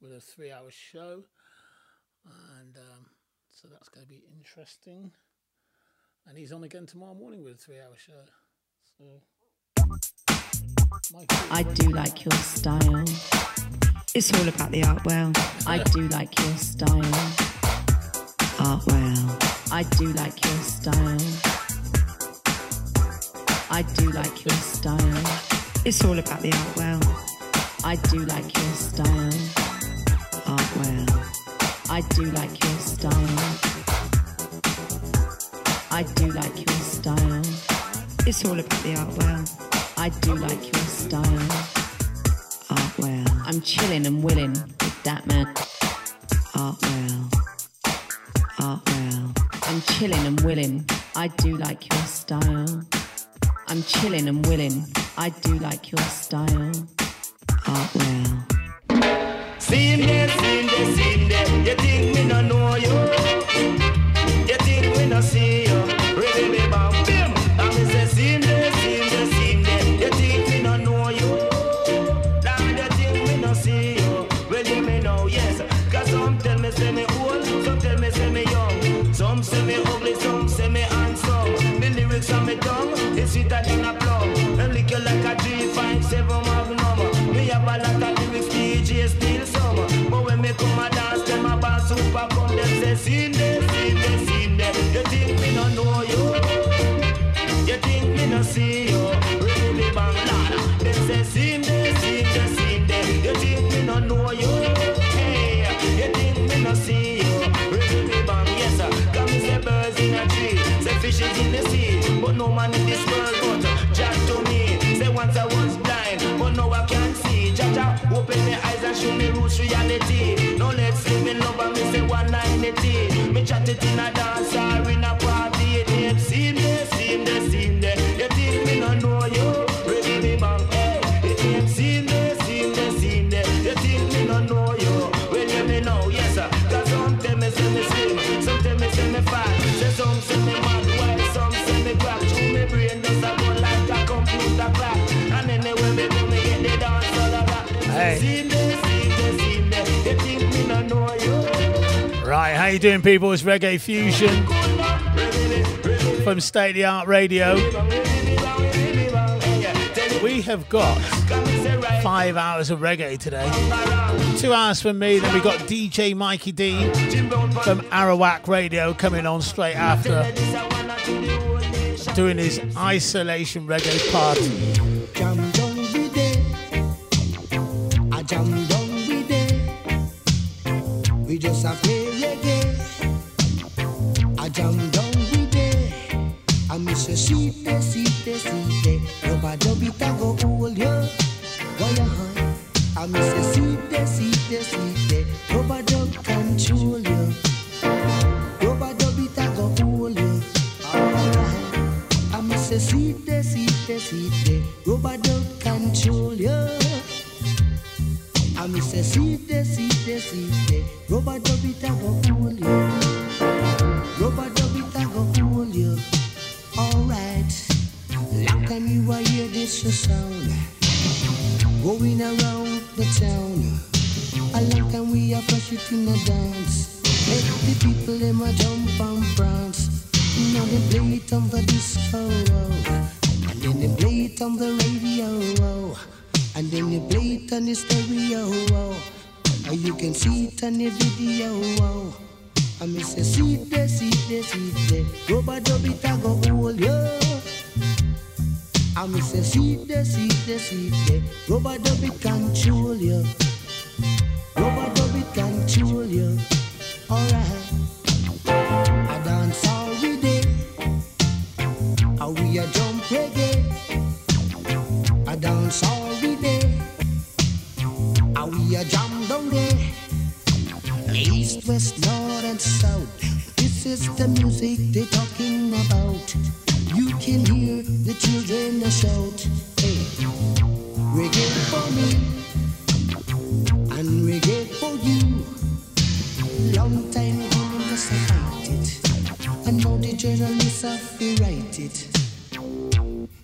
with a three hour show. And um, so that's going to be interesting. And he's on again tomorrow morning with a three hour show. So. I do like your style. It's all about the Artwell. I do like your style. Artwell. I do like your style. I do like your style. It's all about the Artwell. I do like your style. Artwell. I do like your style. I do like your style. It's all about the Artwell. I do like your style. Artwell. I'm chilling and willing with that man. Artwell. Art well. I'm chilling and willing. I do like your style. I'm chilling and willing. I do like your style. Art Seen there, seen there, there. You think me no know? You in you doing, people? It's Reggae Fusion from State of the Art Radio. We have got five hours of reggae today. Two hours from me, then we got DJ Mikey D from Arawak Radio coming on straight after, doing his isolation reggae party. The disco, and then they play it on the radio, and then they play it on the stereo. Or you can see it on the video. I a seat there, seat there, seat there. Rubber dub it a go hold you. I miss a seat there, seat there, seat there. Rubber dub it control you. Rubber dub it control you. Alright. All we day. How we a jam down there. East, west, north, and south. This is the music they're talking about. You can hear the children shout. Hey, reggae for me and reggae for you. Long time gone, just fight it. And now the journalists have to write it.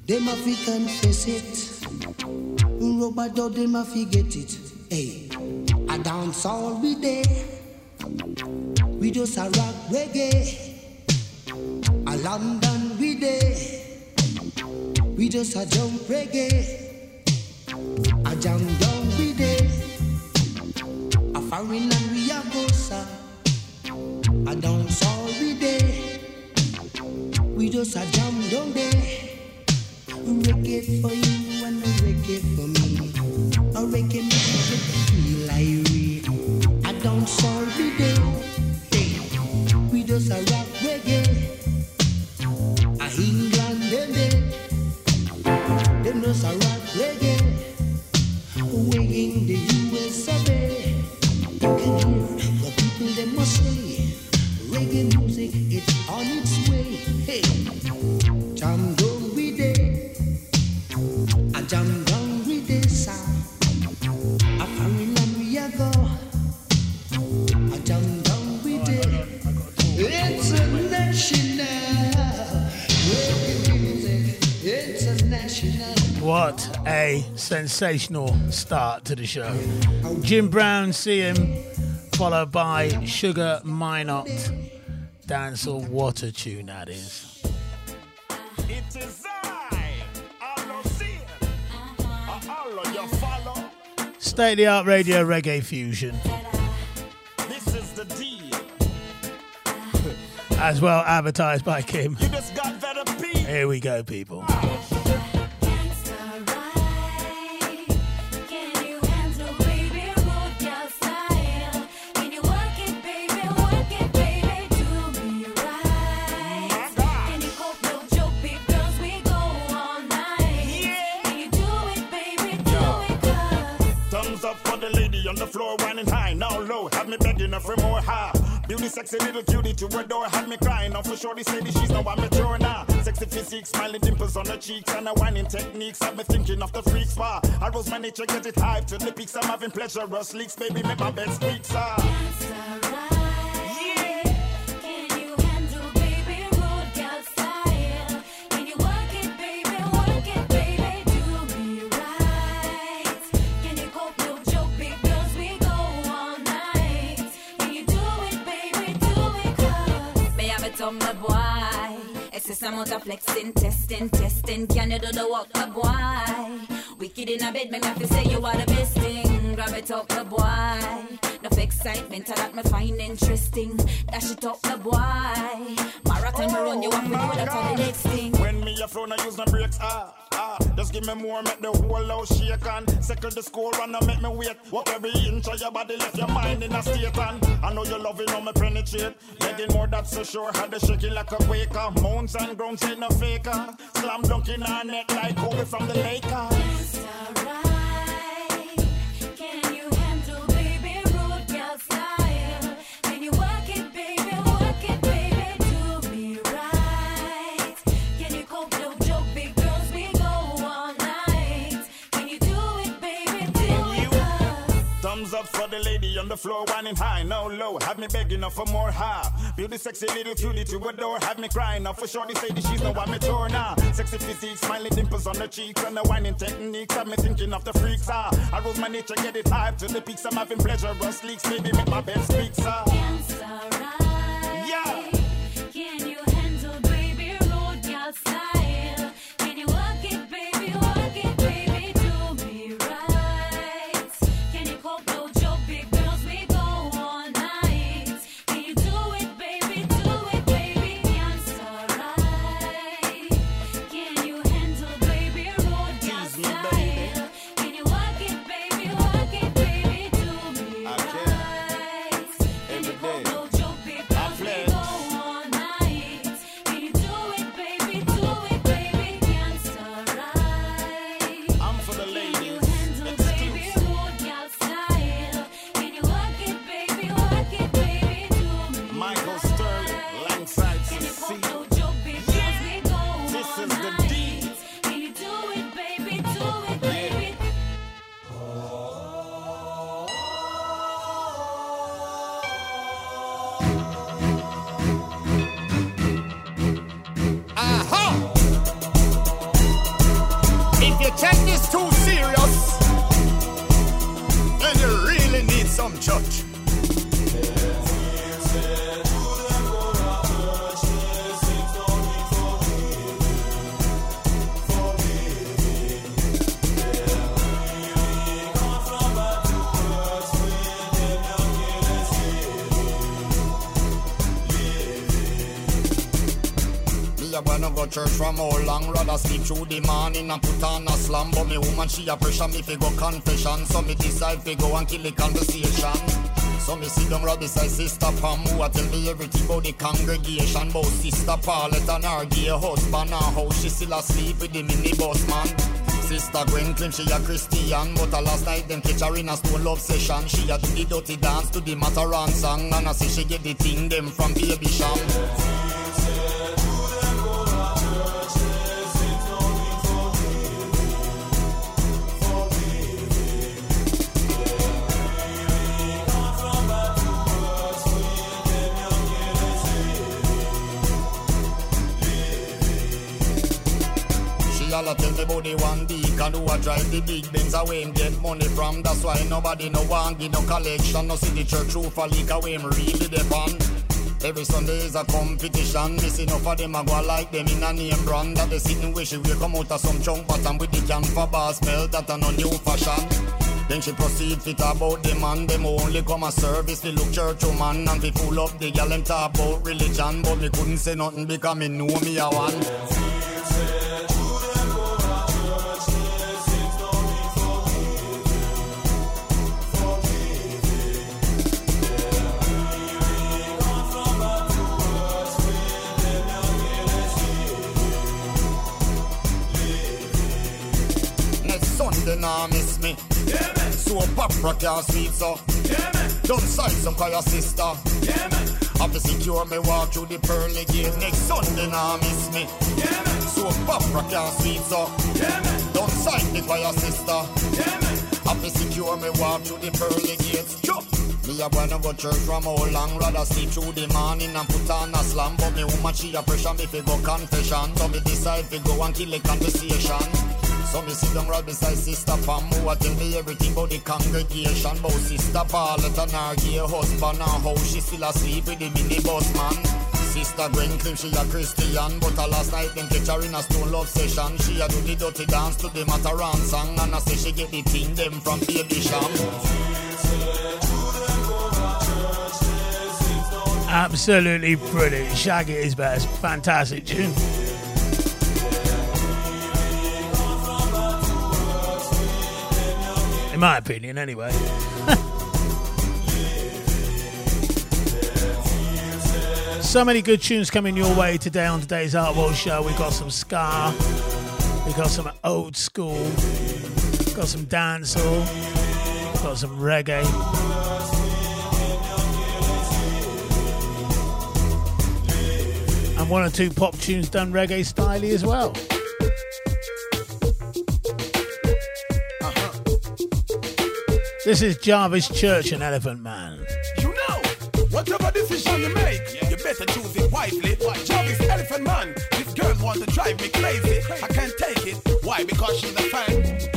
Them have to confess it. Rubber dub, them have to get it. Hey, A dance all we day. We just a rock reggae. A London we day. We just a jump reggae. A jam down we day. A foreign and we a go sir. A dance all we day. We just a jam down there. Reggae for you reggae you feel like I don't solve. We just a rock reggae. A England them day. Them just a rock reggae. Way in the You can hear the people them must say. Reggae music, its What a sensational start to the show. Jim Brown, see him, followed by Sugar Minott. Dancehall, oh, what a tune that is. It is I, Allo Sin. Allo, you follow? State of the art radio reggae fusion, This is the deal. as well advertised by Kim. You just got better. Here we go, people. Ah. Floor, whining high, now low. Have me begging her for more high. Beauty, sexy little cutie to adore. Had me crying, now for sure, say she's now I'm mature now. Sexy physique, smiling dimples on her cheeks, and her whining techniques. Have me thinking of the freak spa. I rose my nature, get it hype to the peaks. I'm having pleasurous leaks, baby, make my bed. My excess amount of flexing, testing, testing. Can you do the walk, my boy? Wicked in a bed, me have to say you are the best thing. Grab it up, my boy. Enough excitement that me find interesting. Dash it up, my boy. Marathon, me run you up, me know that on the next thing. When me a flow, I use no brakes, ah, ah. Just give me more, make the whole house shake and Circle the score and I make me wait. Walk every inch of your body, left your mind in a state and I know you love it, how me penetrate. Begging more, that's so sure. Had the shaking like a quaker. Mounts and grounds ain't no faker. Slam dunk in our net like Kobe from the Lakers. The lady on the floor, whining high, no low. Have me begging her for more high. Beauty, sexy little cutie to adore. Have me crying out for sure. They say that she's no amateur now. Sexy physique, smiling dimples on her cheeks, and the whining techniques. Have me thinking of the freaks. Ah, I rose my nature, get it hype to the peaks. I'm having pleasurous leaks. Maybe make my bed speak, sir. dance alright. Yeah. Church from how long? Rather sleep through the morning and put on a slam. But me woman she a pressure me fi go confession. So me decide fi go and kill the conversation. So me sit down right beside sister Pam Who a tell me everything about the congregation? About sister Paulette and her gay husband And how she still asleep with the minibus man. Sister Gwen claim she a Christian But a last night them catch her in a stone love session. She a do the dirty dance to the Mataran song And I say she get the thing them from Baby Sham the one deacon who a drive the big Benz away him get money from. That's why nobody no want give no collection. No the church roof a leak away him really depend. Every Sunday is a competition. Missing enough of them a go like them in a name brand. That they sitting where she will come out of some chunk bottom with the can for bar smell. That a no new fashion. Then she proceed fit about the man Them only come a service fi look church woman And fi full up the gal them talk about religion But me couldn't say nothing because me know me a one Sunday nah miss me. Yeah. So Papa can't sweet so. Yeah. Don't side some call your sister. Yeah, man. Have to secure me walk through the pearly gate. Next Sunday nah miss me. Yeah, man. So Papa can't sweet so. Yeah, man. Don't side me call your sister. Yeah, man. Have to secure me walk through the pearly gates. Jump. Me a boy no go church from how long Rather sleep through the morning and put on a slam But me woman she a pressure me fi go confession So me decide fi go and kill the conversation So me sit down right beside sister Pam Who a tell me everything about the congregation About sister Paulette and her gay husband And how she still asleep with the minibus man Sister Gwen claim she a Christian But a last night them catch her in a stone love session She a do the dirty dance to the Mataran song And I say she get the thing them from Baby Sham Absolutely brilliant. Shaggy is best. Fantastic tune. My opinion, anyway. so many good tunes coming your way today on today's Artwell Show. We got some ska, we got some old school, got some dancehall, got some reggae. and one or two pop tunes done reggae styly as well. This is Jarvis Church and Elephant Man. You know, whatever decision you make, you better choose it wisely. Job is elephant man. This girl want to drive me crazy. I can't take it. Why? Because she's a fan.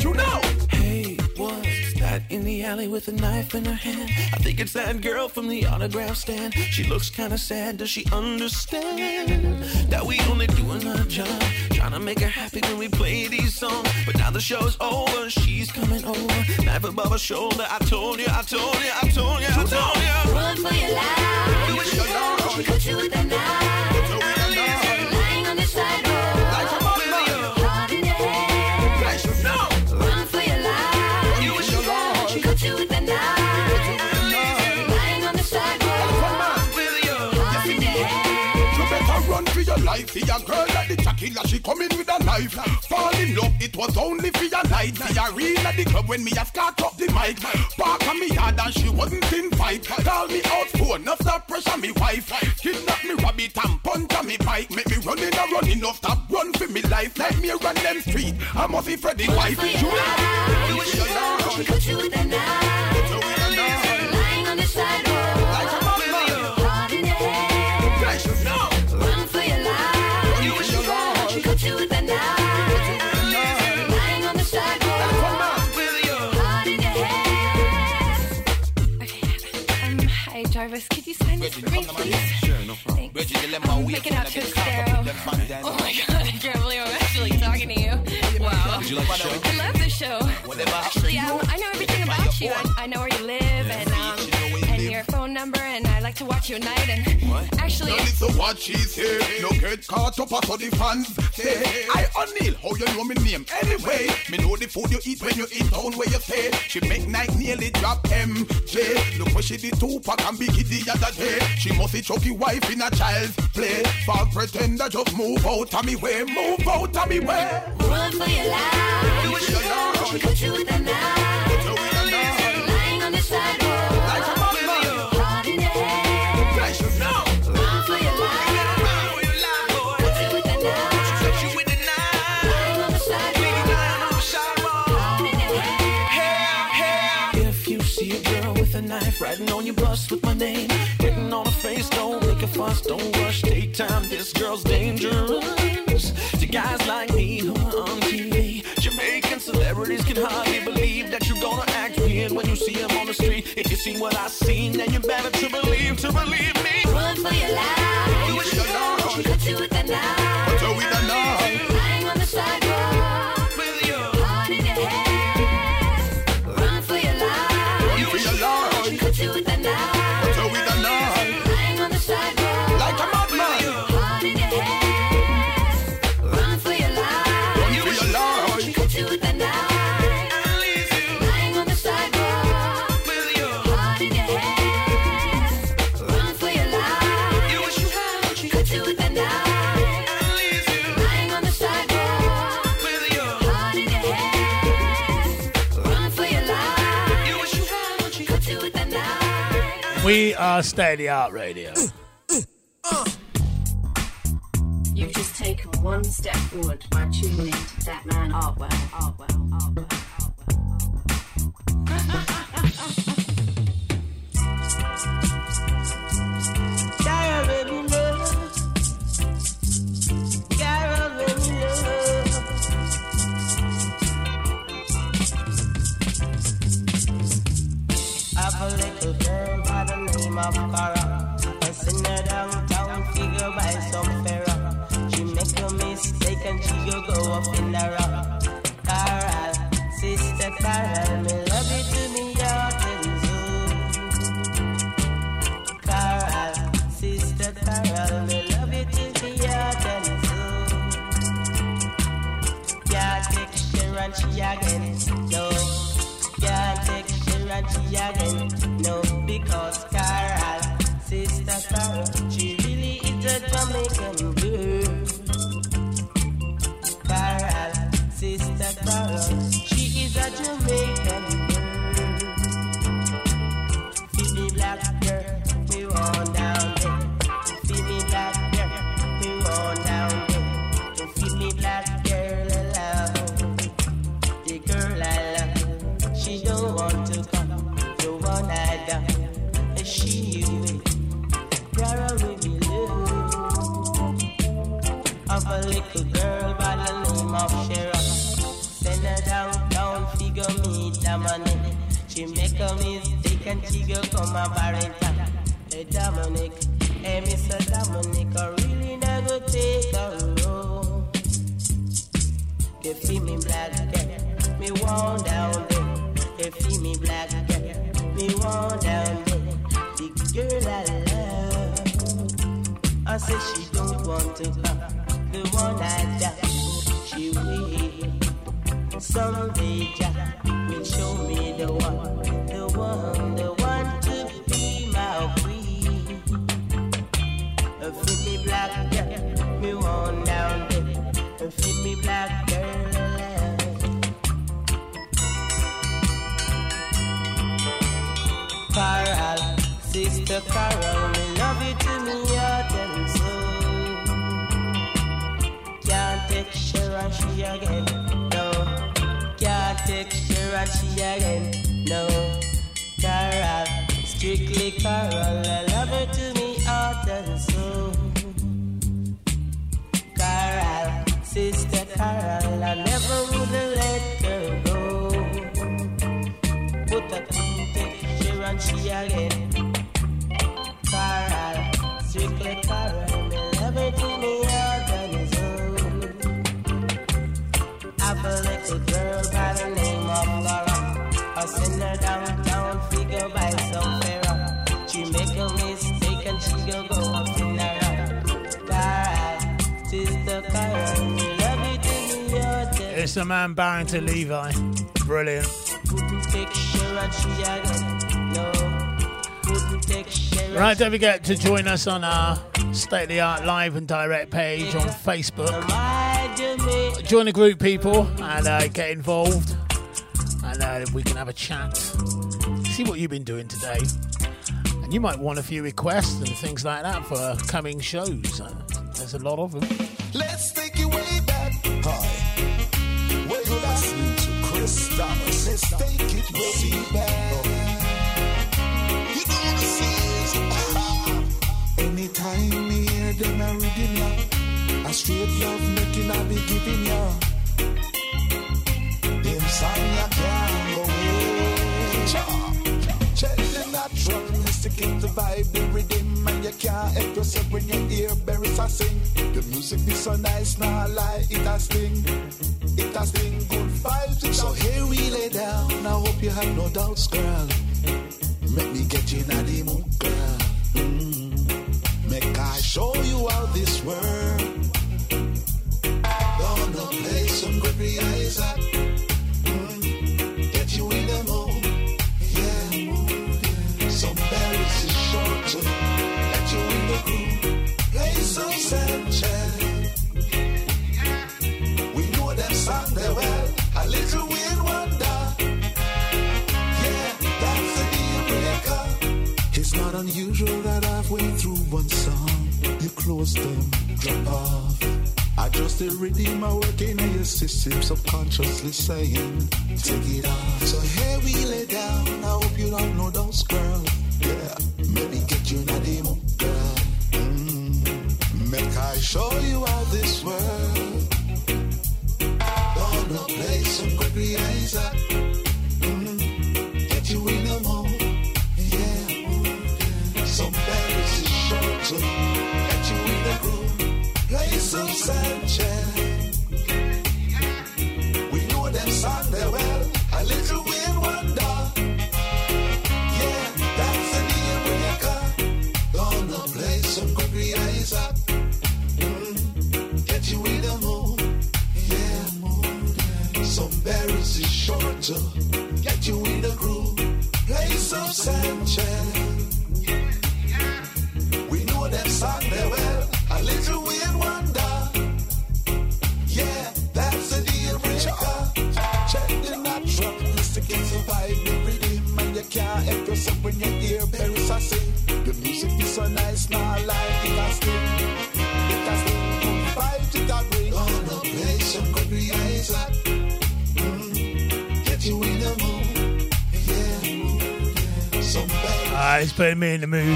In the alley with a knife in her hand? I think it's that girl from the autograph stand. She looks kinda sad. Does she understand that we only doing our job? Trying to make her happy when we play these songs. But now the show's over. She's coming over. Knife above her shoulder. I told you, I told you, I told you, I told you. Run for your life. She cut you with a knife. Life. See a girl like the Chakila, she come in with a knife. Fall in love, it was only for your night. See a real at the club when me a start up the mic. Park on me yard and she wasn't in fight. Call me out phone, no stop pressure me wife. Kidnap me rabbit and punch on me bike. Make me running and running, no stop run for me life. Like me run them street, I must be Freddy wife. You your life. She cut you with a knife. Lying on the sidewalk. Heart hi, Could you sign this for me, please? Sure, no problem. Thanks. I'm making out to a. Oh my god, I can't believe I'm actually talking to you. Wow. Did you like the show? I love the show. Actually, um, I know everything about you. I, I know where you live and um, and your phone number, and I like to watch your night and actually. Now listen what she say. No get caught up at the fans say. I O'Neil, how you know me name? Anyway, me know the food you eat when you eat town where you stay. She make night nearly drop MJ. Look what she did Tupac and Biggie the other day. She must be chucky wife in a child's play. For pretender just move out of me way, move out of me way. Run for your life. Do what you know. Put you with the knife. Name, written on her face, don't make a fuss, don't rush. Take time, this girl's dangerous. To guys like me who are on TV, Jamaican celebrities can hardly believe that you're gonna act weird when you see them on the street. If you seen what I seen, then you better to believe, to believe me. Run for your life. Do what you know. Put you with the knife. Put you with a knife. Lying on the sidewalk. We are State of the Art Radio. You've just taken one step forward by tuning in to that man Artwell. Artwell. Artwell. Of. I seen her downtown, figure by some fella. She make a mistake and she go go up in the rock. Carol, sister Carol, me love you to me heart and soul. Carol, sister Carol, me love you to me heart and soul. Can't take Sharon, she again, no. Can't take Sharon, she again, little girl by the name of Sharon. Send her downtown, figure me money. She make a mistake and she go come a Barrington. Hey Dominic, hey Mr. Dominic, I really never take a road. Give me black girl, me want down there. Give me black girl, me want down there. The girl I love. I said she don't want to come. The one I love, she will. Someday will show me the one, the one, the one to be my queen. A filthy black girl, me want down there. A black girl. Carol, sister Carol, again, no. Can't take she again, no. Carol, strictly Carol, I love her to me heart and soul. Carol, sister Carol, I never would have let her go. Put a thing take she again. Carol, strictly Carol, a little girl by the name of Laura. A sinner downtown figure by some pharaoh. She make a mistake and she go go up in her Alright, sister Karen, love you till you're It's the man Barrington Levy. Brilliant. Right, don't forget to join us on our State of the Art live and direct page on Facebook. Join the group, people, and uh, get involved. And uh, we can have a chat. See what you've been doing today. And you might want a few requests and things like that for coming shows. Uh, there's a lot of them. Let's take it way back. Hi. Way back to Chris Thomas. Let's take it way back. Anytime me hear them a reading ya, a straight love making I be giving ya. Them song ya can't go away. Cha. Check the natural mystic in the vibe, the rhythm, and you can't help yourself when you hear Beres a sing. The music be so nice, nah lie, it a sting. It a sting, good vibes. So here we lay down. I hope you have no doubts, girl. Make me get you in the mood, girl. Mm. I show you how this world. Some Gregory Isaac. Mm. Get you in the mood. Yeah. Some Beres is short to let you in the. Play some Sanchez. We know them wonder. Yeah, that's. It's not unusual that song, you close them, drop off. I just rhythm I working in your system, subconsciously saying, take it off. So here we lay down. I hope you don't know those girl. Yeah, maybe get you a demo, girl. Mm. Make I show you how this world. Gonna play some Gregory Isaac. Mm. Get you in the mood. Yeah. Some Beres is short Get you in the groove. Play some Sanchez. Ah, it's putting me in the mood.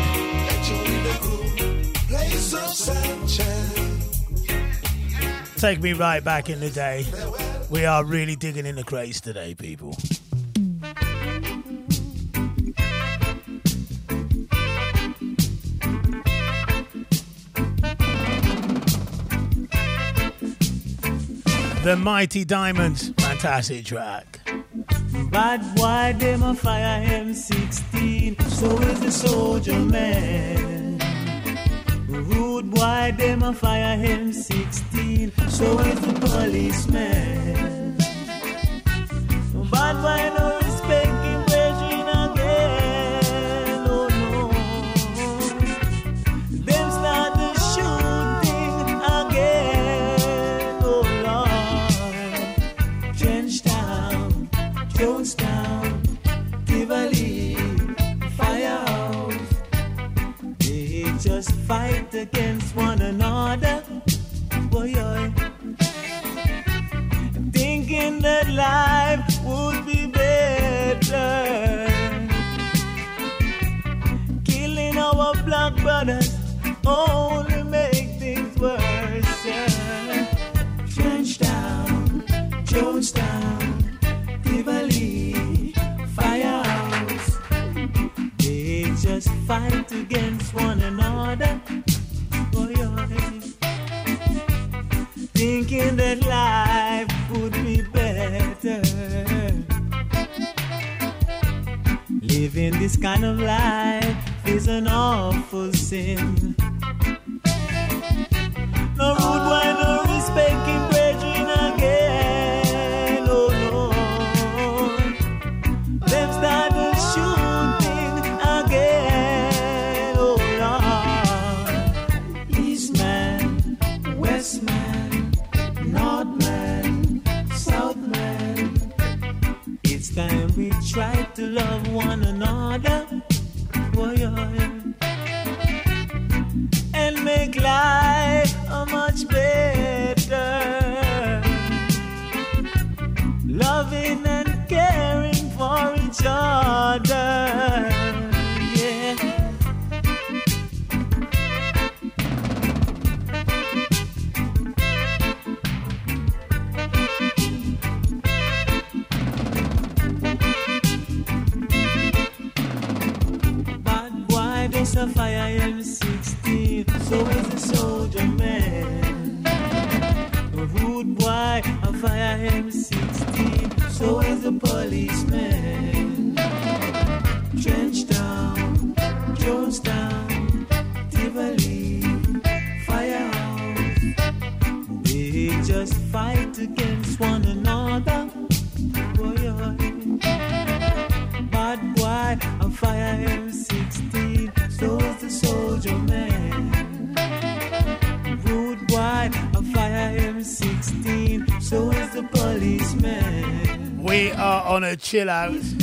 Take me right back in the day. We are really digging in the crates today, people. The Mighty Diamonds, fantastic track. Bad boy, them a fire M16. So is the soldier man. Rude boy, them a fire M16. So is the policeman. Bad boy, fight against one another. Boy, boy. Thinking that life would be better. Killing our black brothers only against one another. Thinking that life would be better. Living this kind of life is an awful sin. No rude no respect one another. Chill out with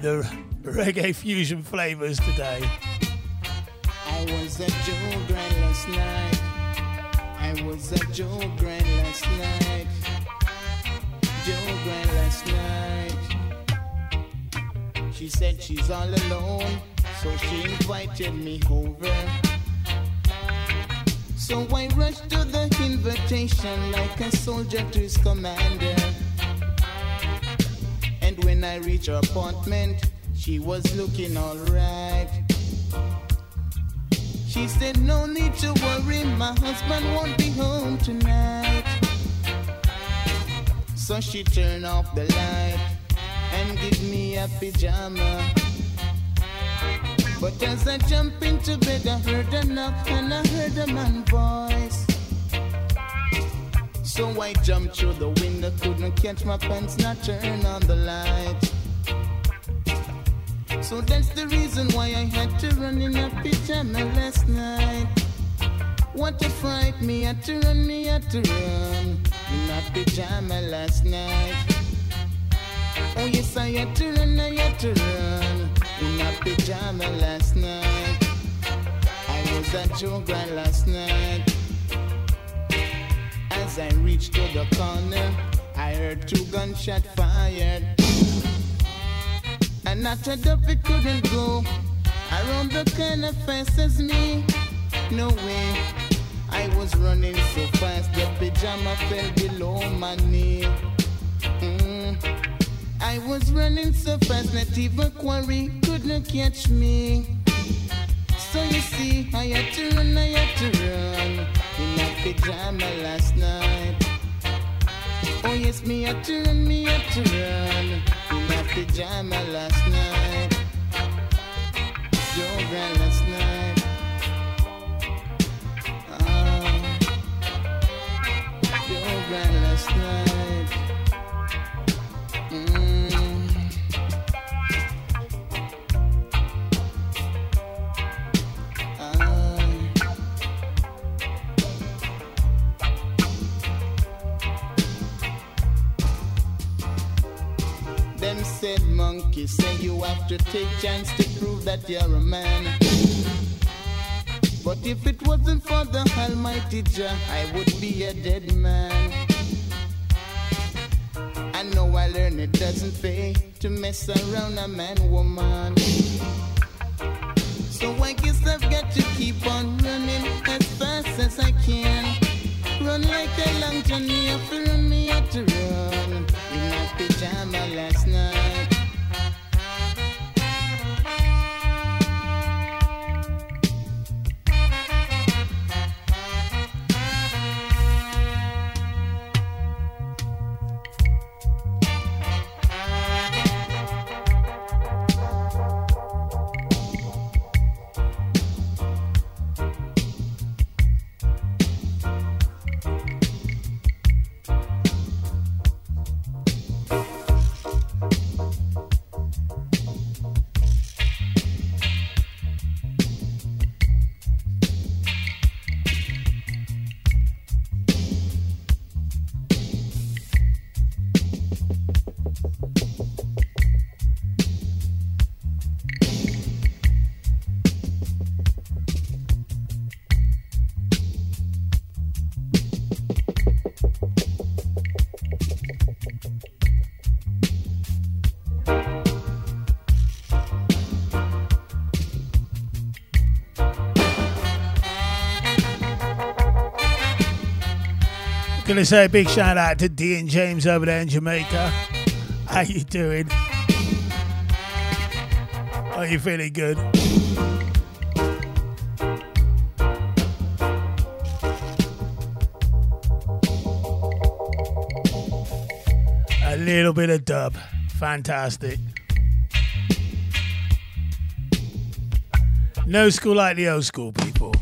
the reggae fusion flavors today. I was at Joe Grand last night. I was at Joe last night. Joe last night. She said she's all alone, so she invited me over. So I rushed to the invitation like a soldier to his commander. When I reached her apartment, she was looking alright. She said, No need to worry, my husband won't be home tonight. So she turned off the light and give me a pajama. But as I jump into bed, I heard a knock and I heard a man voice. So I jumped through the window, couldn't catch my pants, not turn on the light. So that's the reason why I had to run in a pajama last night. What a fright, me had to run, me had to run in a pajama last night. Oh yes, I had to run, I had to run in a pajama last night. I was at Joe Grand last night. As I reached to the corner, I heard two gunshots fired. And after that it couldn't go around the corner fast as me. No way. I was running so fast, the pajama fell below my knee. Mm. I was running so fast, not even Quarrie couldn't catch me. So you see, I had to run, I had to run in a pajama last night. Oh yes, me had to run, me had to run in a pajama last night. Joe Grand last night. Ah, Joe Grand last night. Said monkey say you have to take chance to prove that you're a man. But if it wasn't for the Almighty Jah, I would be a dead man. I know I learned it doesn't pay to mess around a man, woman. So I guess I've got to keep on running as fast as I can. Run like a long journey, run me run. Pajama last night. Gonna say a big shout out to Dean James over there in Jamaica. How you doing? Are you feeling good? A little bit of dub. Fantastic. No school like the old school, people.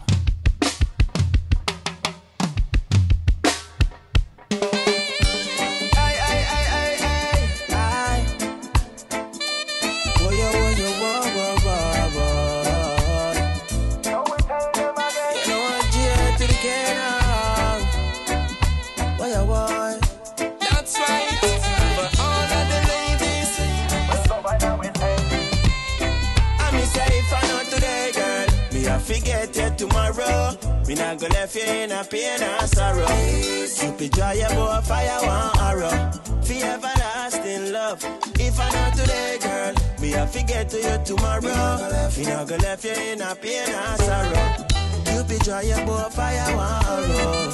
Gonna left you in a pain and sorrow. Cupid draw your bow fire one arrow.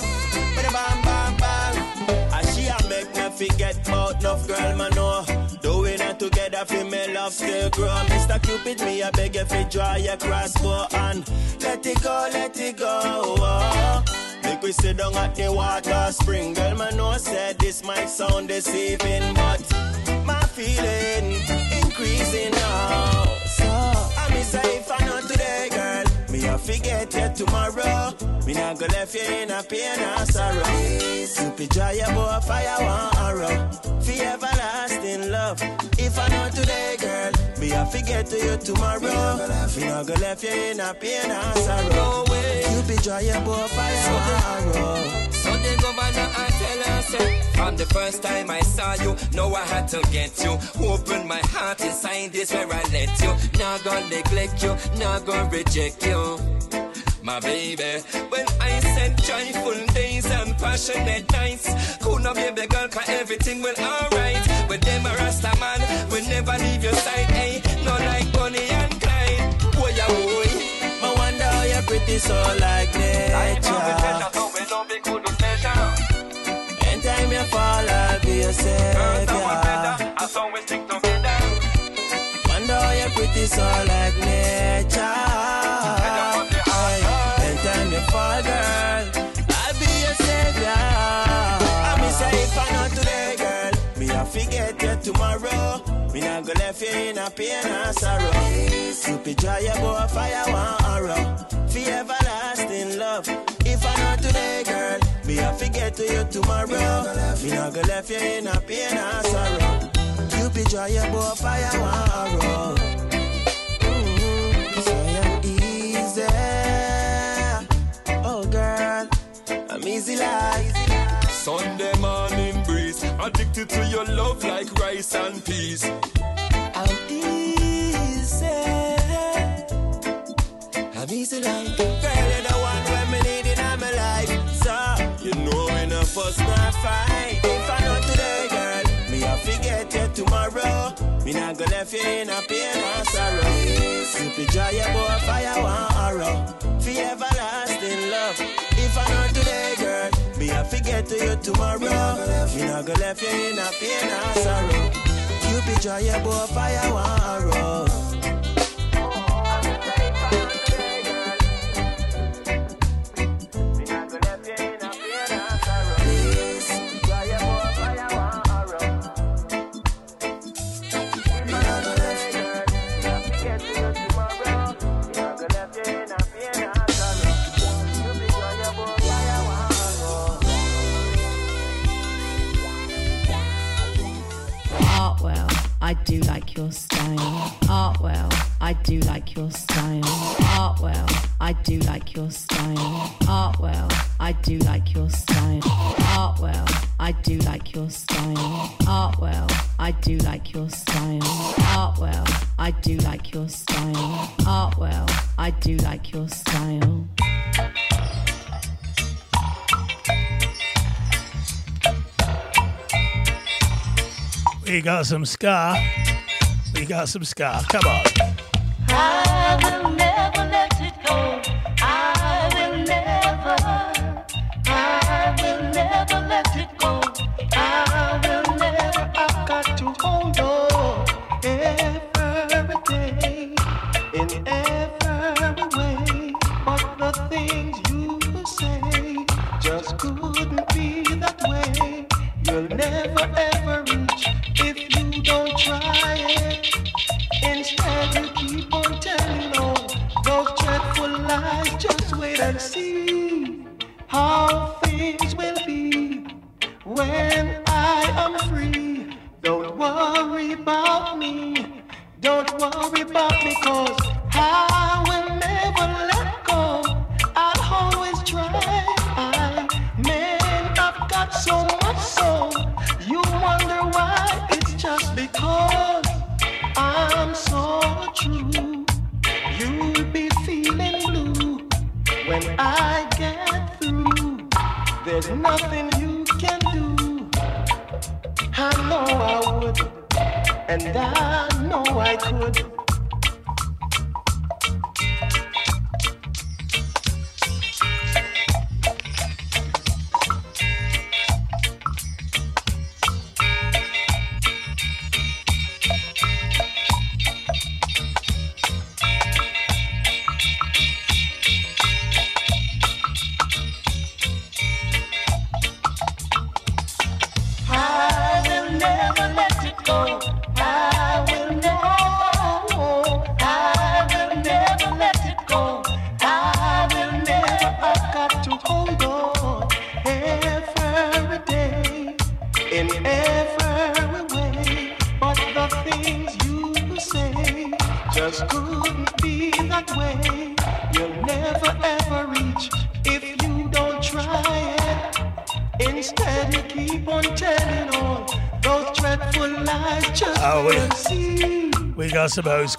Bada bam bam bam. And she a make me forget about enough girl man know. Doing it together for me love still grow. Mr. Cupid, me I beg you fi draw your crossbow and let it go, let it go. Make we sit down at the water spring. Girl, man know said this might sound deceiving, but my feeling increasing now. So I me say if I know today, girl, me I forget you tomorrow. Me not gonna left you in a pain and sorrow. Cupid draw your bow fire one arrow. For everlasting love. If I know today, girl, me I forget to you tomorrow. Me not gonna left you in a pain and sorrow. Way. Cupid draw your bow fire one arrow. So the governor I tell her eh. say From the first time I saw you Know I had to get you Open my heart inside this where I let you Not gonna neglect you Not gonna reject you my baby, when I said joyful days and passionate nights, could not baby girl, cause everything will alright. With them a Rasta man, we never leave your side, eh. hey, not like Bonnie and Clyde. Boy, yeah, oh, boy. I wonder how you're pretty so like nature. Fall, I'll be your savior. Wonder how you're pretty so like nature. Hey, Anytime you fall, girl, I'll be your savior. I me say if I know today, girl, me I forget you tomorrow. Me not gonna left you in a pain and sorrow. Cupid draw your bow fire one arrow. For everlasting love. I forget to you tomorrow. Me not gonna left you in a pain and sorrow. Cupid draw your bow fire one arrow. Mm, so I'm easy. Oh girl, I'm easy like Sunday morning breeze, addicted to your love like rice and peas. I'm easy. I'm easy like Girl, we no fight. If I know today, girl Me I forget you tomorrow. Me not gonna left you in a pain and sorrow. Dry your boy fire one arrow. For everlasting love. If I know today, girl Me I forget to you tomorrow. Me not gonna left you in a pain and sorrow. Cupid dry your boy fire one arrow some ska. We got some ska. Come on.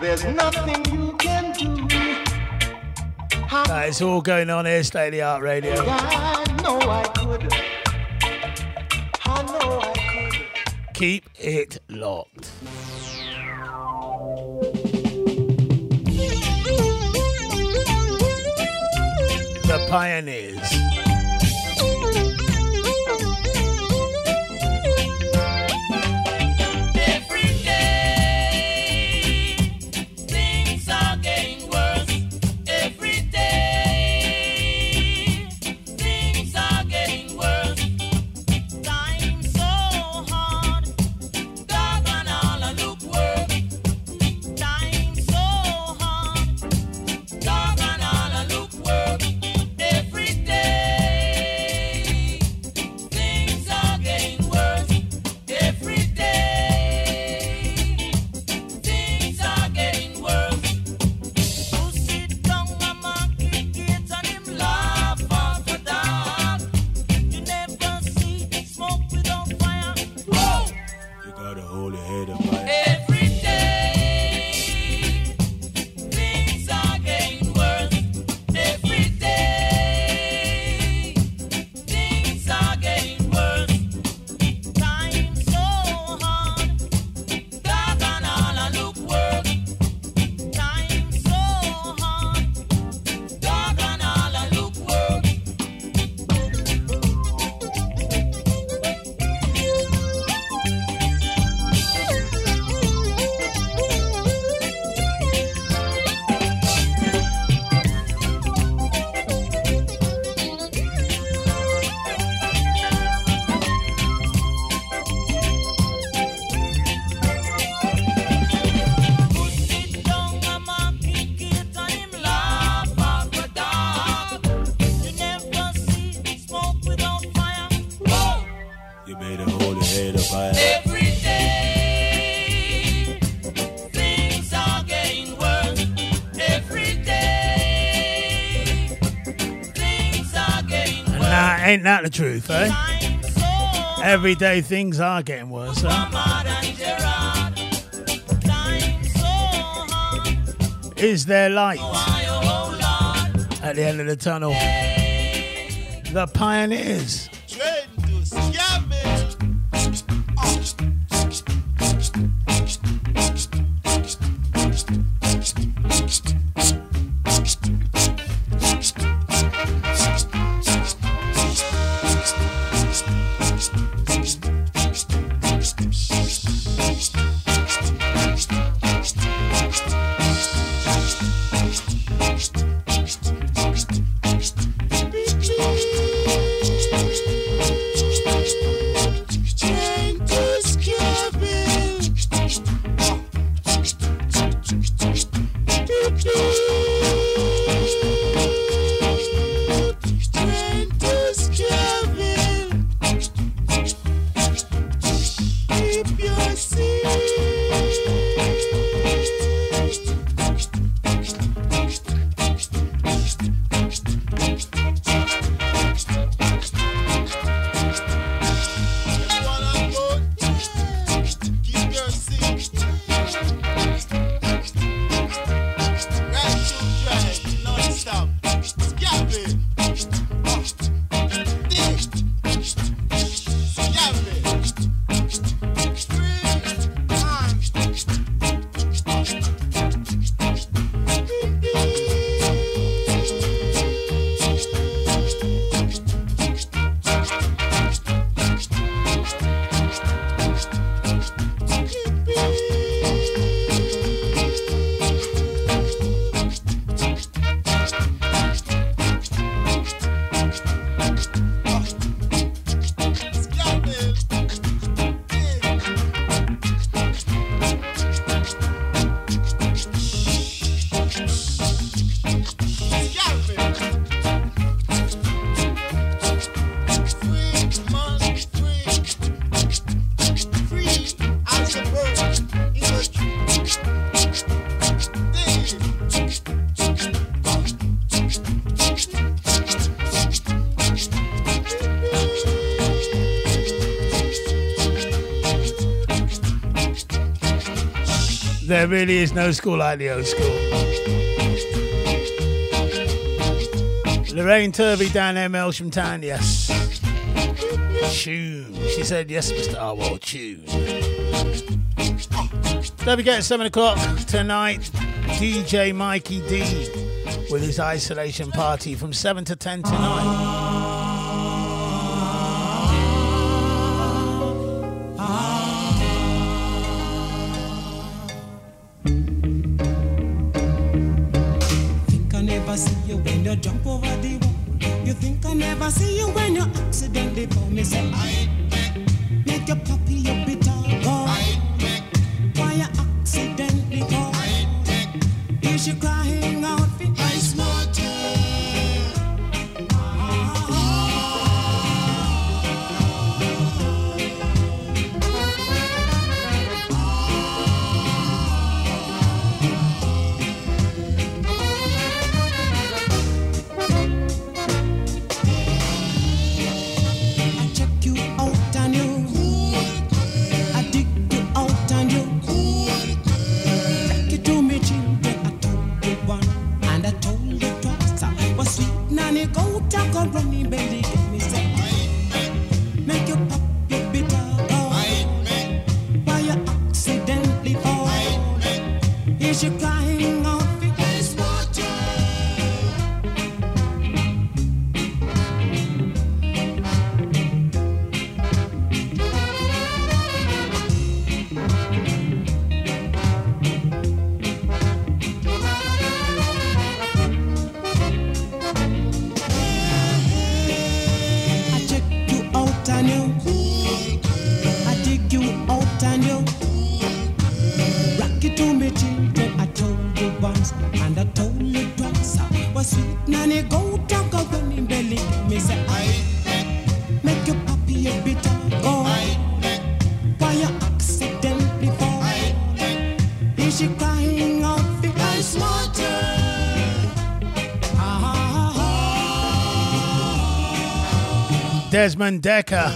There's nothing you can do. I that is all going on here, State Art Radio. I know I could. I know I could. Keep it locked. The Pioneers. Out the truth, eh? Everyday things are getting worse. Eh? Is there light at the end of the tunnel? The pioneers. really is no school like the old school. Lorraine Turvey down there, Melsham Town, yes. Tune. She said, yes, Mr. Artwell, tune. Don't forget, 7 o'clock tonight, DJ Mikey D with his isolation party from 7 to 10 tonight. Desmond Dekker.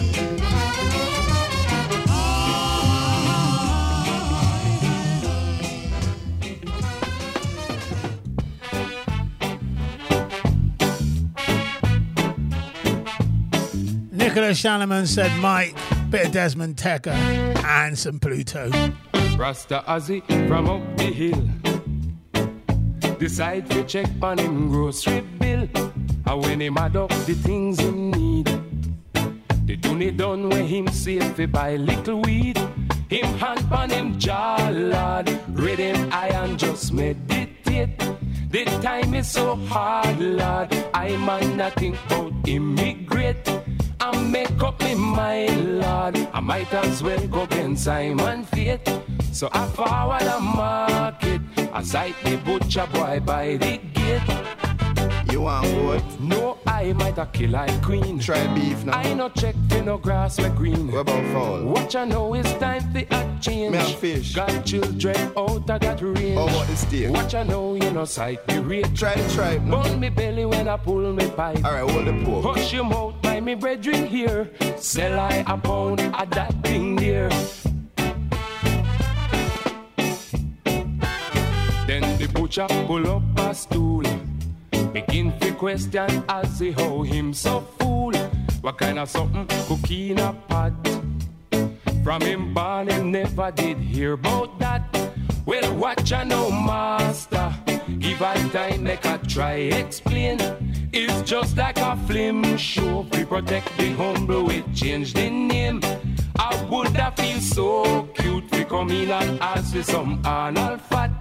Nicholas Shalaman said Mike, bit of Desmond Dekker, and some Pluto. Rasta Ozzy from up the hill. Decide to check on him grocery bill. And when him add up the things he need. Donny done where him save fi buy little weed. Him hand on him jaw, lad. Read him eye and just meditate. The time is so hard, lad. I man nothing about immigrate. I make up my mind, lad. I might as well go against Simon Fate. So I forward the market. I sight the butcher boy by the gate. You want what? No, I might a kill like queen. Try beef now. I no check for no grass where green. What about fowl? Watch I know it's time for a change. Me have fish. Got children out of that range. How about the steak? Watch I know you know sight the rate. Try the tripe now. Burn me belly when I pull me pipe. Alright, hold the pork. Hush your mouth, my me brethren here. Sell I a pound of that thing there. Then the butcher pull up a stool. Begin to question as he how him so fool. What kind of something cooking a pot? From him born him never did hear about that. Well, watch I know, master. Give I time, make I try explain. It's just like a film show. We protect the humble, we change the name. I would have feel so cute. We come in and ask for some anal fat.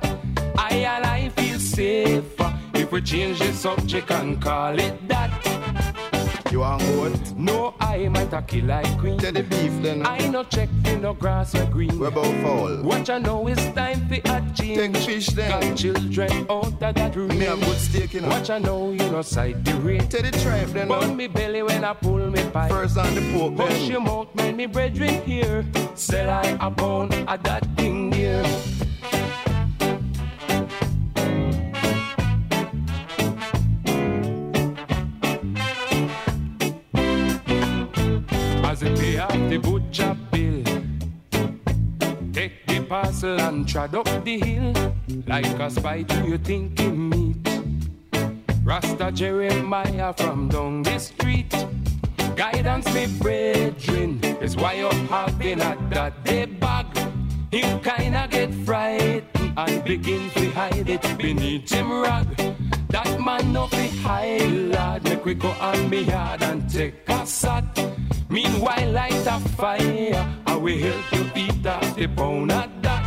I and I feel safer if we change the subject and call it that. You want what? No, I might a kill like queen. Tell the beef then. I no check for no grass or green. What about fall. What I know it's time for a change. Take fish then. Got children out of that range. Me have good steak in What I know you no sight the rate. Tell the tripe then. Burn me belly when I pull me pipe. First on the pork then. your mouth, mind me bread brethren here. Sell I a pound of that thing there. Parcel and trod up the hill. Like a spy to you think thinking meet. Rasta Jeremiah from down the street. Guidance me brethren is why you're having a that day bag. Him kinda get frightened and begin to hide it beneath him rag. That man no fi hide lad, make we go on me yard and take a sat. Meanwhile light a fire, I will help you eat off the pound of that.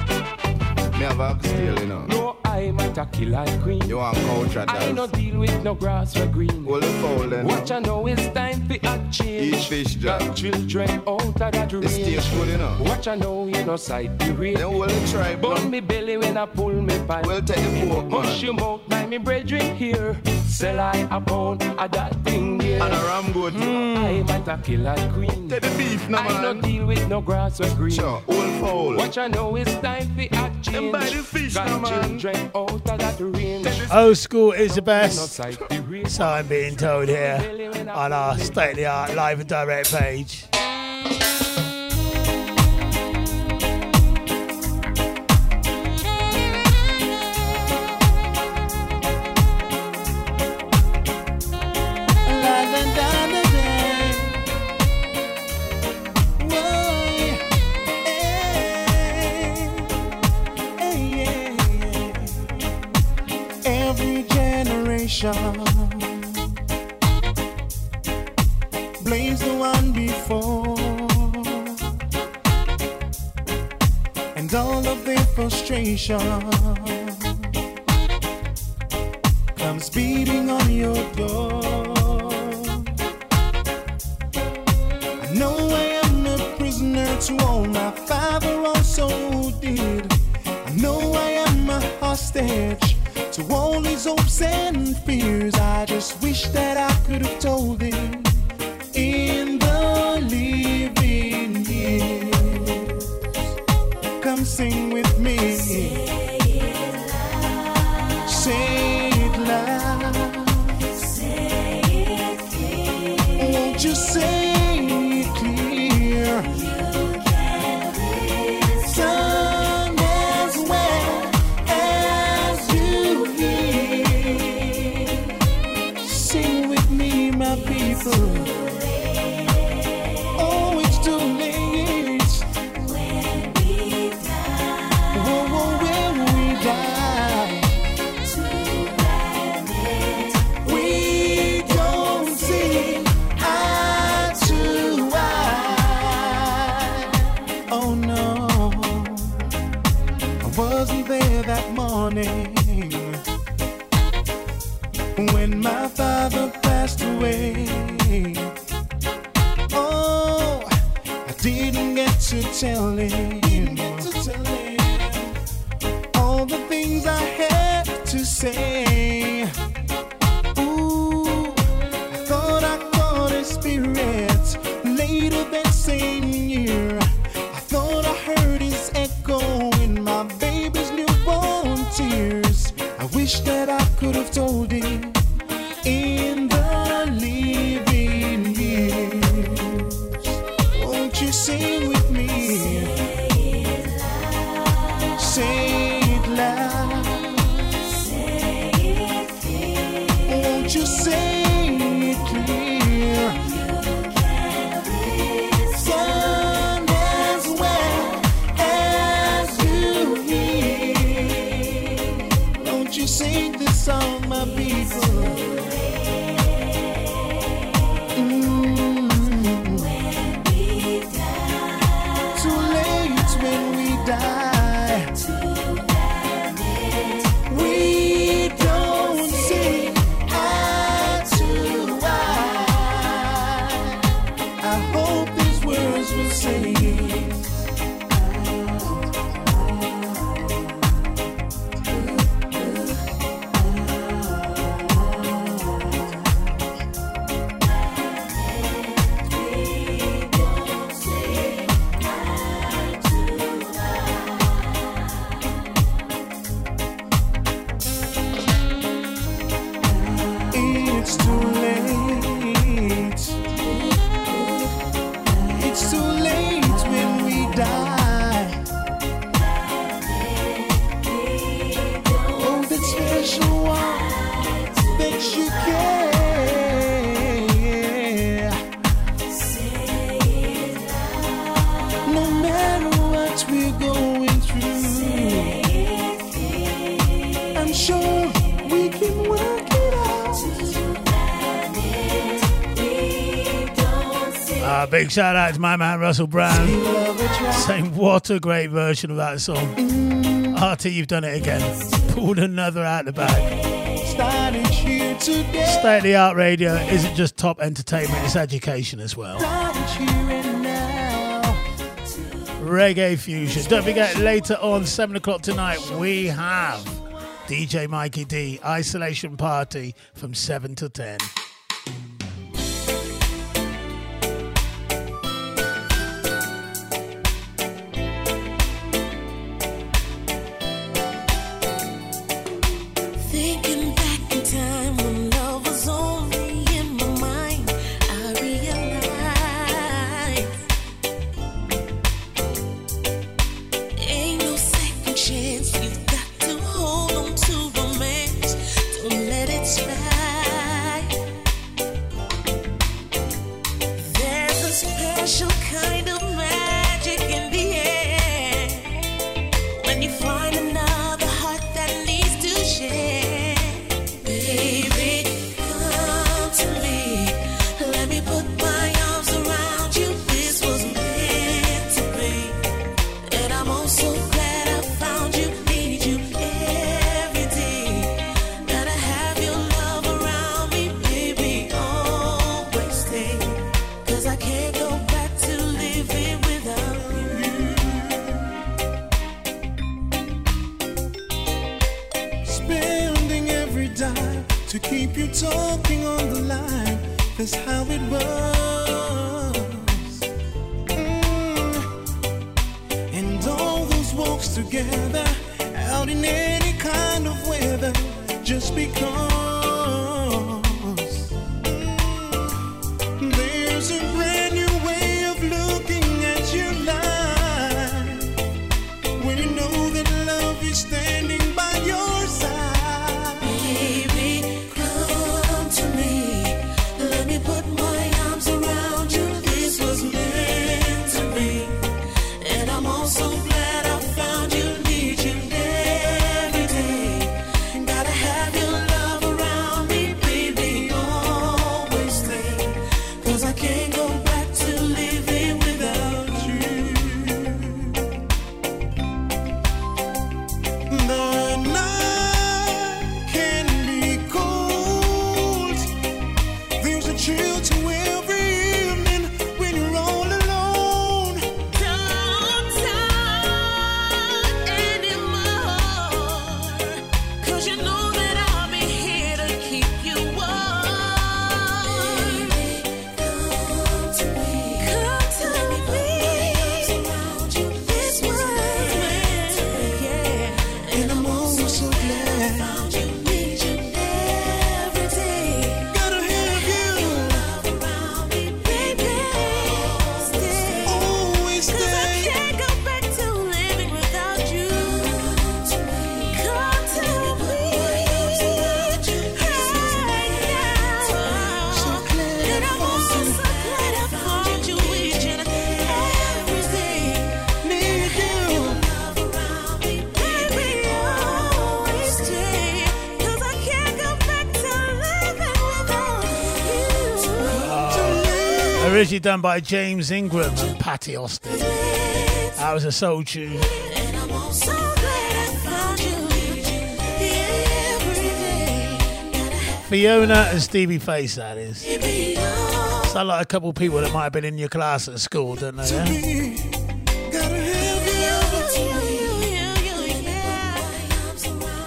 A steal, you know. No, I might a kill like queen. You want couch at I no deal with no grass or green. Hold the fowl then. Watch I know it's time for a change. Eat fish, Got children out of that range. The steak good, you know. Watch I know you no sight the rate. Then hold the tripe Burn me belly when I pull me pipe. Well, take the pork, man. your mouth, mind me brethren here. Sell I a pound of that thing there. And a ram good. Hmm. I might a kill a queen. Take the beef now, I no deal with no grass or green. Sure, hold fowl. Watch I know it's time for a change. Buy the fish man. children out of that range. Old school is the best. sight the rate. So I'm being told here on our state of the art live and direct page. Blames the one before, and all of their frustration comes beating on your door. Uh, big shout out to my man Russell Brown. Saying what a great version of that song. Mm. RT, you've done it again. Pulled another out the bag. State of the art radio isn't just top entertainment, it's education as well. Reggae fusion. Don't forget, later on, 7 o'clock tonight, we have DJ Mikey D, Isolation Party from 7 to 10. Done by James Ingram and Patti Austin. That was a soul tune. Fiona and Stevie Face, that is. Sound like a couple of people that might have been in your class at school, don't they? Yeah?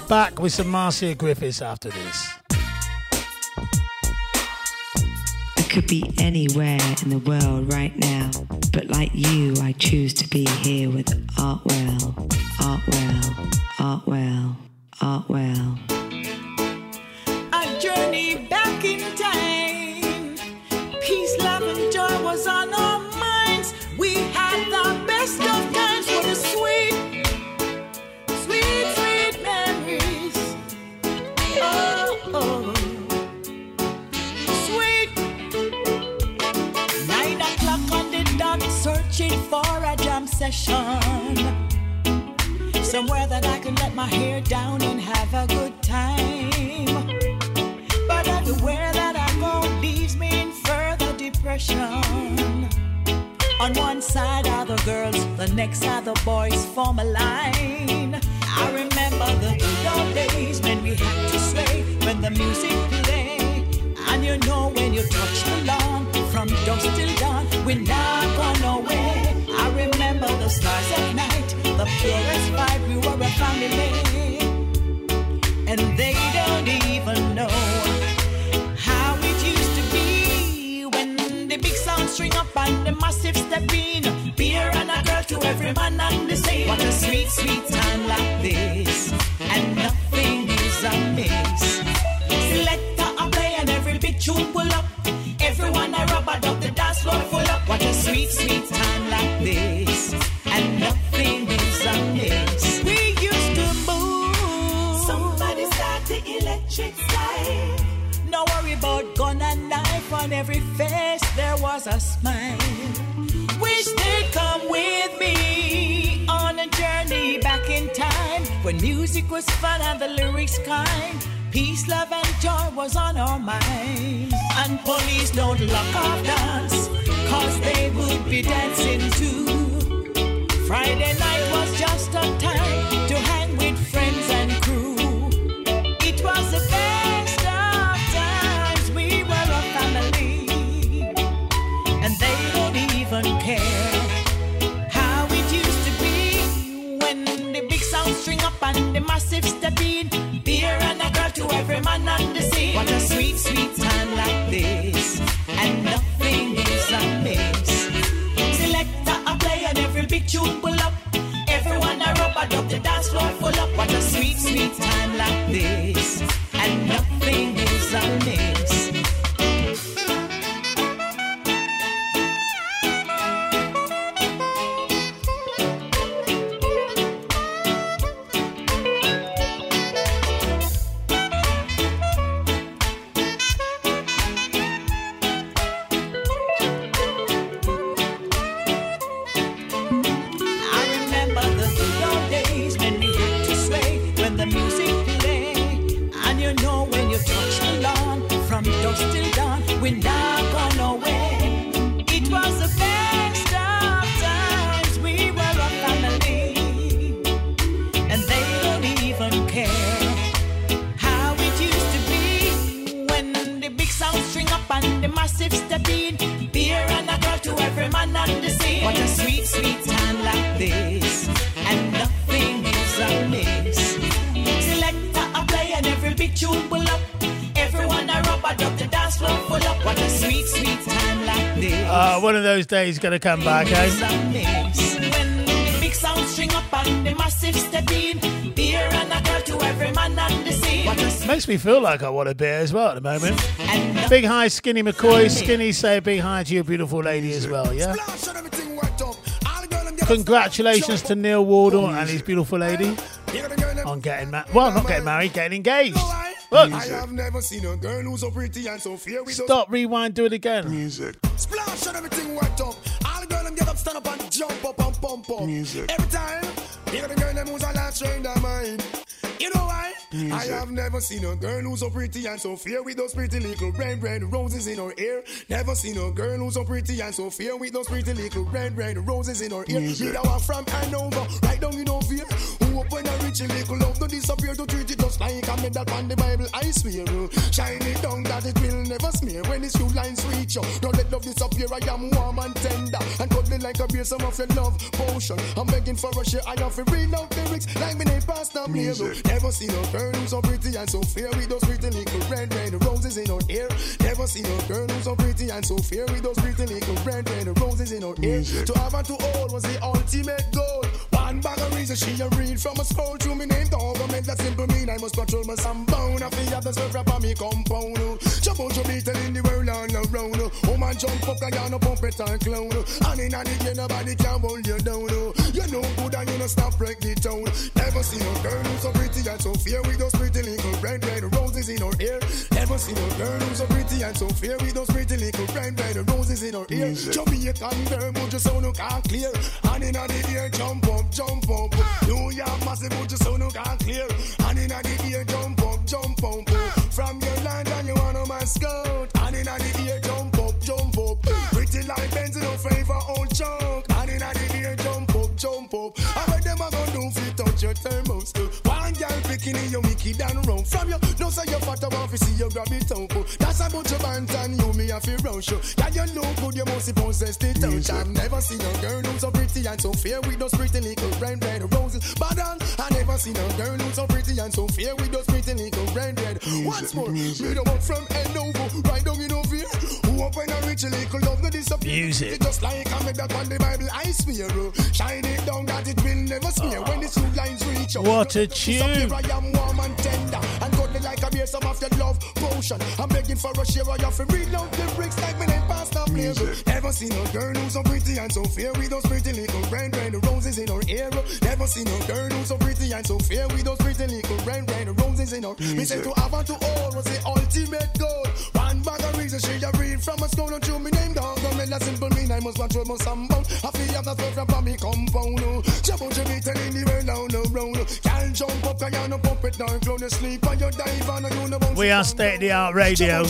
Back with some Marcia Griffiths after this. Could be anywhere in the world right now, but like you, I choose to be here with Artwell, Artwell, Artwell, Artwell. A journey back in time. Session. Somewhere that I can let my hair down and have a good time. But everywhere that I go leaves me in further depression. On one side are the girls, the next are the boys form a line. I remember the good old days when we had to sway when the music played. And you know when you touch the lawn from dusk till dawn, we're not gone away. Remember the stars at night, the purest vibe, we were a family. And they don't even know how it used to be when the big sound string up and the massive step in. Beer and a girl to every man and the same. What a sweet, sweet time like this. And nothing is amiss. Selector a play and every big tune pull up. Everyone I rub a dub, the dance floor full sweet, sweet time like this. And nothing is amiss. We used to move. Somebody start the electric slide. No worry about gun and knife on every face. There was a smile. Wish they'd come with me on a journey back in time when music was fun and the lyrics kind. Peace, love, and joy was on our minds. And police don't lock off dance, cause they would be dancing too. Friday night was just a time to hang with friends and to every man on the scene. What a sweet, sweet time like this. And nothing is amiss. Selector a play and every big tune pull up. Everyone a rub a dub, the dance floor full up. What a sweet, sweet time like this. And nothing is amiss. One of those days gonna come back, eh? To. Makes me feel like I want a beer as well at the moment. Big hi, Skinny McCoy. Skinny, say a big hi to your beautiful lady as well, yeah? Congratulations to Neil Wardle and his beautiful lady on getting married. Well, not getting married, getting engaged. Look. I have never seen a girl who's so pretty and so fair. We Stop, rewind, do it again. Music. Splash and everything wet up. All the girl them get up, stand up and jump up and pump up. Music. Every time, you got the girl them who's a last train their mind. You know why? I have never seen a girl who's so pretty and so fair with those pretty little red, red roses in her hair. Never seen a girl who's so pretty and so fair with those pretty little red, red roses in her ear. Me that one from Hanover, right down in over here. Who I reach a little love to disappear to treat it just like a medal on the Bible. I swear, uh, shine it down that it will never smear when these few lines reach you. Don't let love disappear. I am warm and tender and cuddling like a beer. Some of your love potion. I'm begging for a share. I have to read out lyrics like me name Pastor Blair. Never seen a girl who's so pretty and so fair with those pretty little red, red roses in her hair. Never seen a girl who's so pretty and so fair with those pretty little red, red roses in her hair. To have and to all was the ultimate goal. One bag of reason she a read from a scroll to me name meant that simple mean I must control my sunbound. I feel the surf up on me compound. Jump out to be telling the world on the road. Oh man, jump up, I got no pump it and clown. And in and again, nobody can hold you down. You know good and you know stop break the town. Never seen a girl who's so pretty and so fair with those pretty little red, red roses in her hair. Never seen a girl who's so pretty and so fair with those pretty little red, red roses in her hair. Jamaican girl, but you sound no can't clear. And in the air, jump up, jump up. New York massive, but you sound no can't clear. And in the air, jump up, jump up. From your land and you wanna mascot. And in the air, jump up, jump up. Pretty like Benz, no favor, old chunk. And in the air, jump up, jump up. I bet them a gon' do fi touch your thermos. One girl picking in your Mickey down round. From you, no say you fat, I want fi see you grab it up. That's about your band and you me a fi rush you. Yeah, you look good, you must possess the touch. I've never seen a girl who's so pretty and so fair with those pretty little red, red roses. But um, I never seen a girl who's so pretty and so fair with those pretty little red, red. Once more, me the one from Hanover, right down in over here. Who up when a rich little love no disappear. Music. Just like I made that on the Bible, I swear. uh, Shine it down that it will never smear. When the two lines reach out. What a tune. I am warm and tender and cuddly like a beer. Some of your love potion. I'm begging for a share. To read out the bricks like me name Pastor Blair. Never seen a girl who's so pretty and so fair with those pretty little red, red roses in her hair. Never seen a girl who's so pretty and so fair with those pretty little red, red roses in her. Me say to have and to all was the ultimate goal. One bag of reason she a read from a school and to me name dog. I mean that simple mean I must control my soundbound. I feel have that stuff from me compound. Jump to me telling the world down the road. Can't jump up, can't pump it down. Clone you sleep and you dive and you know We are state of the art radio.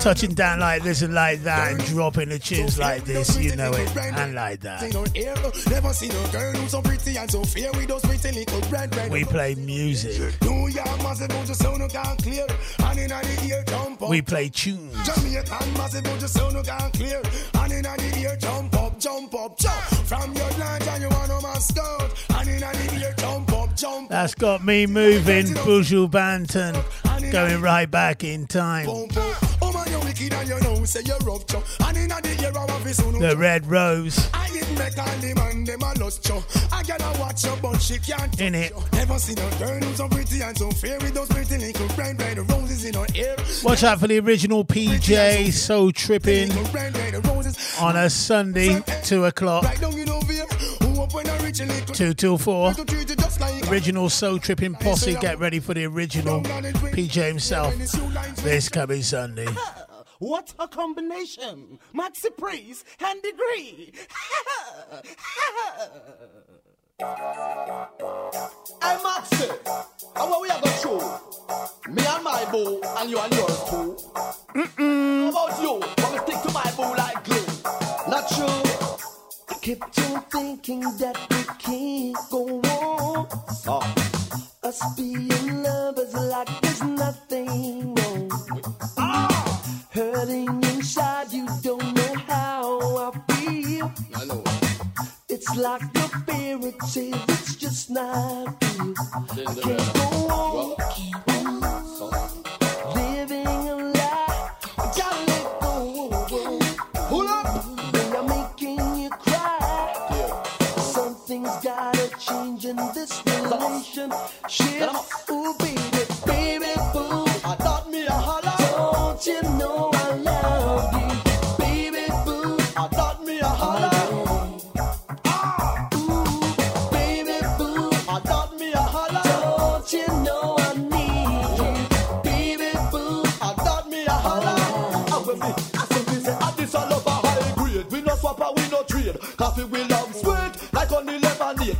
Touching down like this and like that and dropping the tunes like this, you know it, and like that. in her ear. Never seen a girl who's so pretty and so fair with those pretty little red, red. We play music. New York massive, but your sound no can't clear. And in the ear, jump up. We play tunes. Jamaican massive, but your sound no can't clear. And in the ear, jump up, jump. From your land and you wanna mascot. That's got me moving, Bushel Banton, going right back in time. Man, oh, you wicked and you know, say you're rough, chop. And in the ear, I want to soon. The Red Rose. I didn't make all the man, them a lost you. I gotta watch her, but she. In it. Never seen a girl who's so pretty and so fair with those pretty little red, red roses in her hair. Watch out for the original PJ Soul Tripping Red, red roses. on a Sunday, 2 o'clock, Right down in over here. Who up when I reach a little 2 till 4. to treat you just like Original Soul Tripping Posse, get ready for the original PJ himself this coming Sunday. What a combination! Maxi Priest and Degree. Hey Maxi, and what we are going to show? Me and my boo, and you and yours too. Mm-mm. How about you? Want me stick to my boo like glue? Not true. Kept on thinking that we can't go on. Oh. Us being lovers like there's nothing wrong. Hurting inside, you don't know how I feel. I know. It's like a fairy tale, it's just not real. I can't go on. Living a lie, something's gotta change in this relationship. Ooh, baby, baby, boo. I thought me a holler. Don't you know I love you, baby, boo. I thought me a holler. Baby, boo. I thought me a holler. Don't you know I need you, baby, boo. I me a holler. Oh. And when me, I say me say, this all over high grade. We no swap we no trade. Coffee we love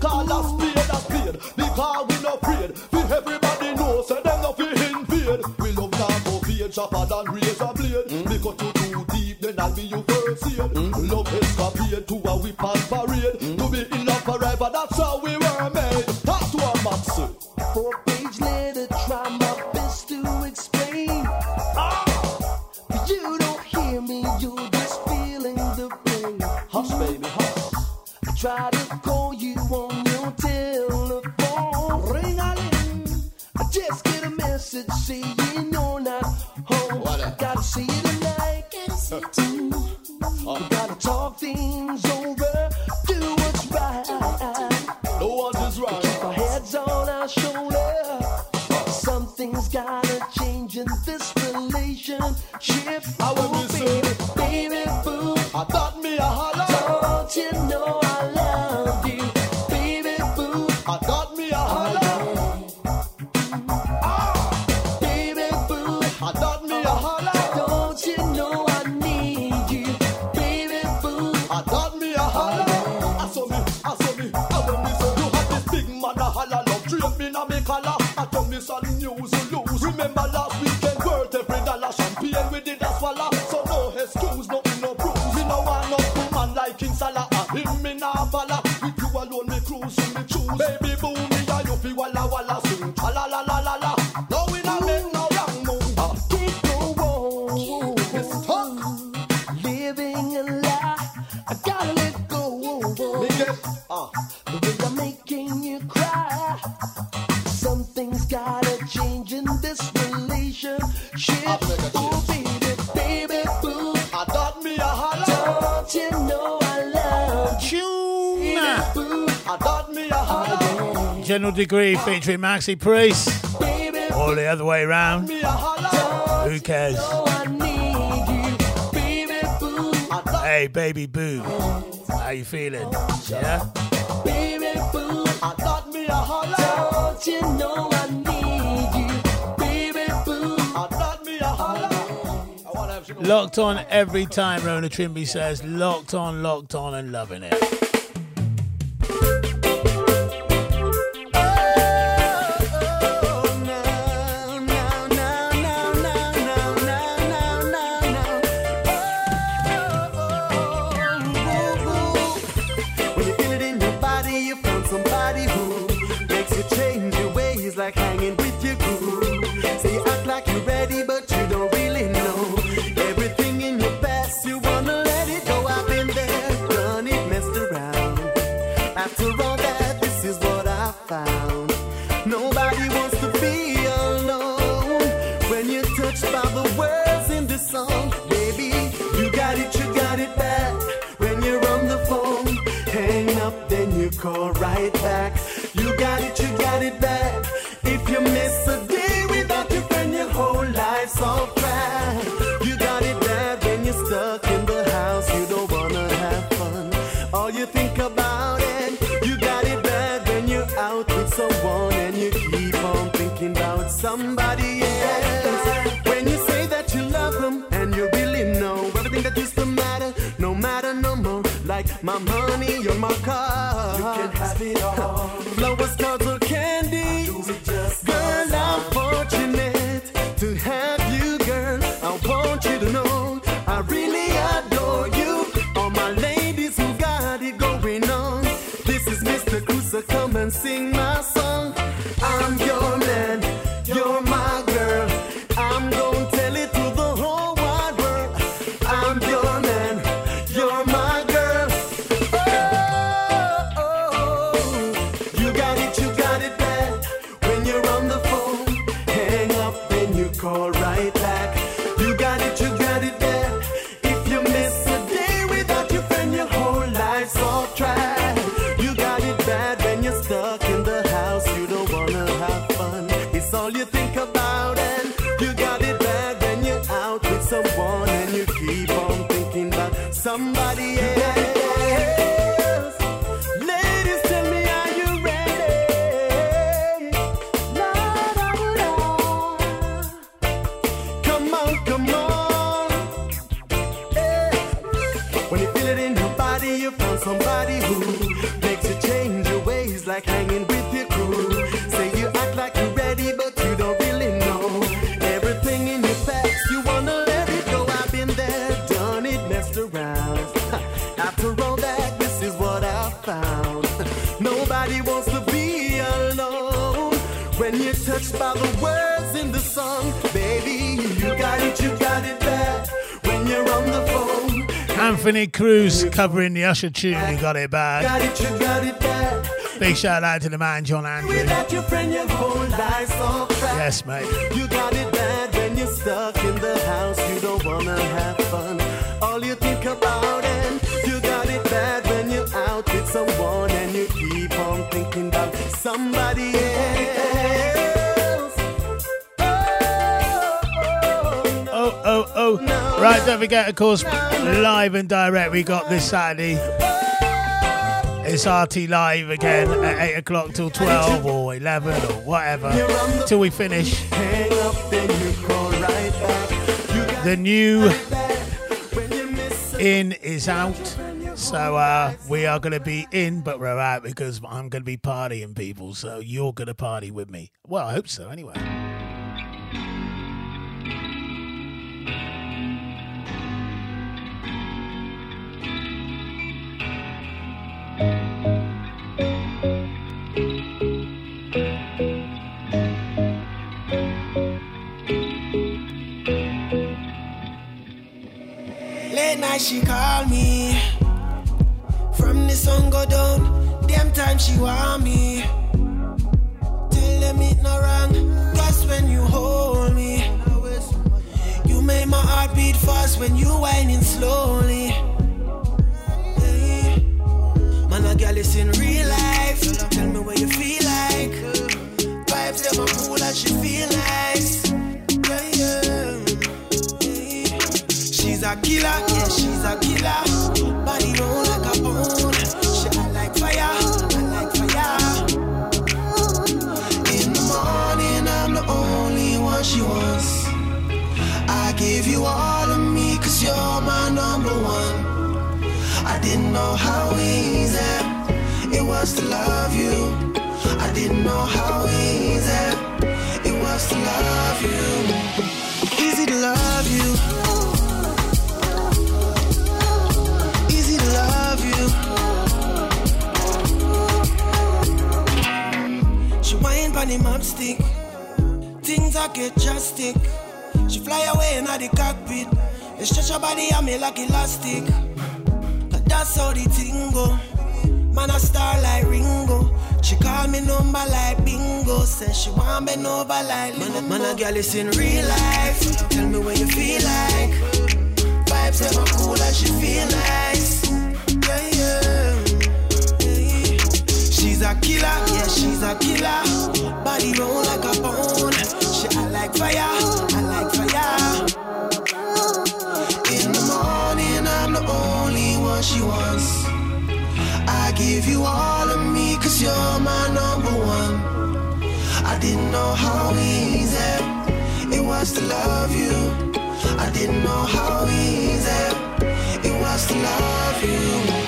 call a spade a spade. Because we no afraid. We everybody knows so them no feel fear. We love now go fade sharper than razor blade. Mm. Because you do deep, then I'll be your first aid. Mm. Love is a compared to a whip and parade. Mm. To be in love forever, that's how we were made. That's what man said. Four page letter, try my best to explain. Ah! You don't hear me, you're just feeling the pain. Hush, baby, hush. I try to go. blessed saying you're not home. What a- gotta see you tonight. Gotta see you. Uh. We gotta talk things over. Do what's right. No one is right. Keep our heads on our shoulders. Something's gotta change in this relationship. I oh, baby, baby, boo. I thought me a holler. Don't you know? this and news you lose. Remember last week. General Degree featuring Maxi Priest. Or the other way around. Who cares? Hey, baby boo. How you feeling? Yeah? Locked on every time, Rona Trimby says. Locked on, locked on, and loving it. my money, you're my car. You can have it all. Covering the Usher tune. You got it got bad. it, you got it bad. Big shout out to the man John Andrew. Your friend, your whole life's so fast. Yes, mate. You got it bad when you're stuck in the house. You don't wanna have fun. All you think about and you got it bad when you're out with someone and you keep on thinking about somebody else. Right, don't forget, of course, live and direct we got this Saturday. It's RT Live again at 8 o'clock till 12 or 11 or whatever till we finish. The new in is out. So uh, we are going to be in, but we're out because I'm going to be partying, people. So you're going to party with me. Well, I hope so, anyway. She call me. From the sun go down, them time she want me. Tell them it no wrong, cause when you hold me, you make my heart beat fast when you whining slowly. Hey. Man, a girl is in real life. Tell me what you feel like. Vibes them are cool and she feel nice. She's a killer, yeah, she's a killer. Body roll like a bone. She I like fire, I like fire. In the morning, I'm the only one she wants. I give you all of me, cause you're my number one. I didn't know how easy it was to love you. I didn't know how easy it was to love you. Easy to love you. Pon the map stick. Things I get drastic. She fly away in the cockpit. And stretch her body on me like elastic. But that's how the thing go. Man a star like Ringo. She call me number like bingo. Says she want me over like man, man a girl is in real life. Tell me what you feel like. Vibes ever cool and she feel nice. Yeah, yeah. She's a killer, yeah, she's a killer. Body roll like a bone. She I like fire, I like fire. In the morning, I'm the only one she wants. I give you all of me, cause you're my number one. I didn't know how easy it was to love you. I didn't know how easy it was to love you.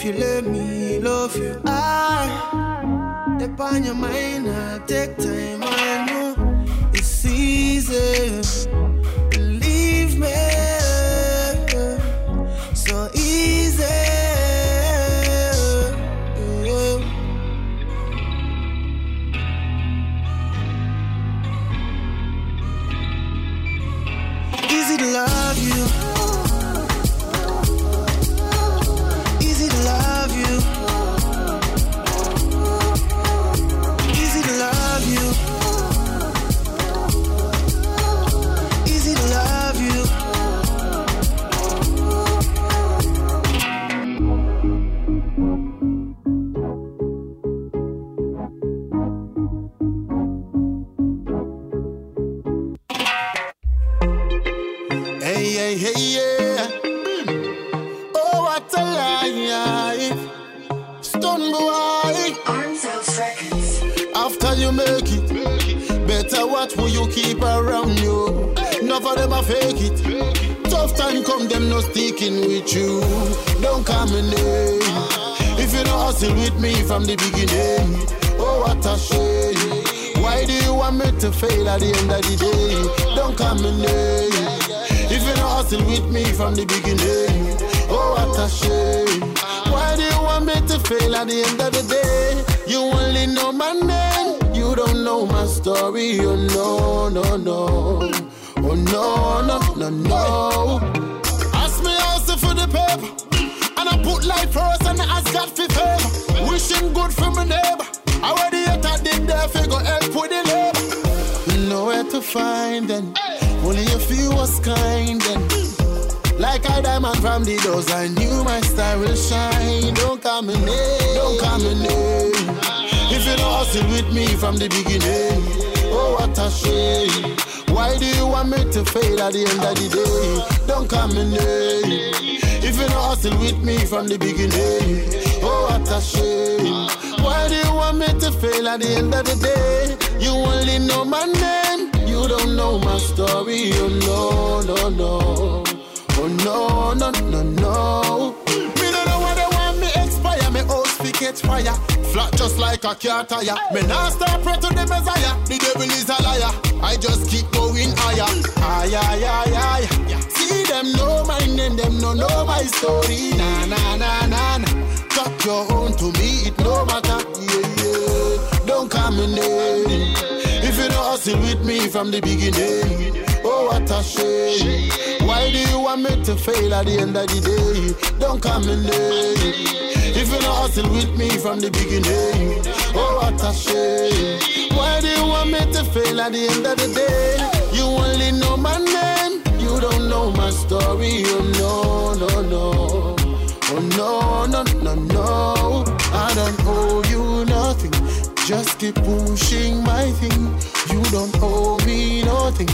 If you let me love you. I dip on your mind, I take time. I know it's easy. Believe me, so from the beginning, oh what a shame. Why do you want me to fail at the end of the day? You only know my name, you don't know my story. Oh no, no, no. Oh no, no, no, no. Ask me also for the paper. And I put life first and I ask God for favor. Wishing good for my neighbor. I already yet I did there figure help with the labor. Nowhere to find them. Only a few was kind and like a diamond from the doors, I knew my star will shine. Don't come in here, don't come in here. If you don't hustle with me from the beginning, oh what a shame. Why do you want me to fail at the end of the day? Don't come in here. If you don't hustle with me from the beginning, oh what a shame. Why do you want me to fail at the end of the day? You only know my name, you don't know my story. Oh no, no, no. Oh no, no, no, no. Me no know why they want me expire. Me house fi catch fire. Flat just like a car tire. Me nah stop pray to the Messiah. The devil is a liar. I just keep going higher. Ay, ay, ay. See them know my name, them no know my story. Nah, nah, nah, nah, nah. Cut your own to me, it no matter. Yeah, yeah. Don't come in there. If you don't hustle with me from the beginning. Oh, what a shame. Why do you want me to fail at the end of the day? Don't come in there. If you don't hustle with me from the beginning. Oh, what a shame. Why do you want me to fail at the end of the day? You only know my name. You don't know my story. Oh, no, no, no. Oh, no, no, no, no. I don't owe you nothing. Just keep pushing my thing. You don't owe me nothing.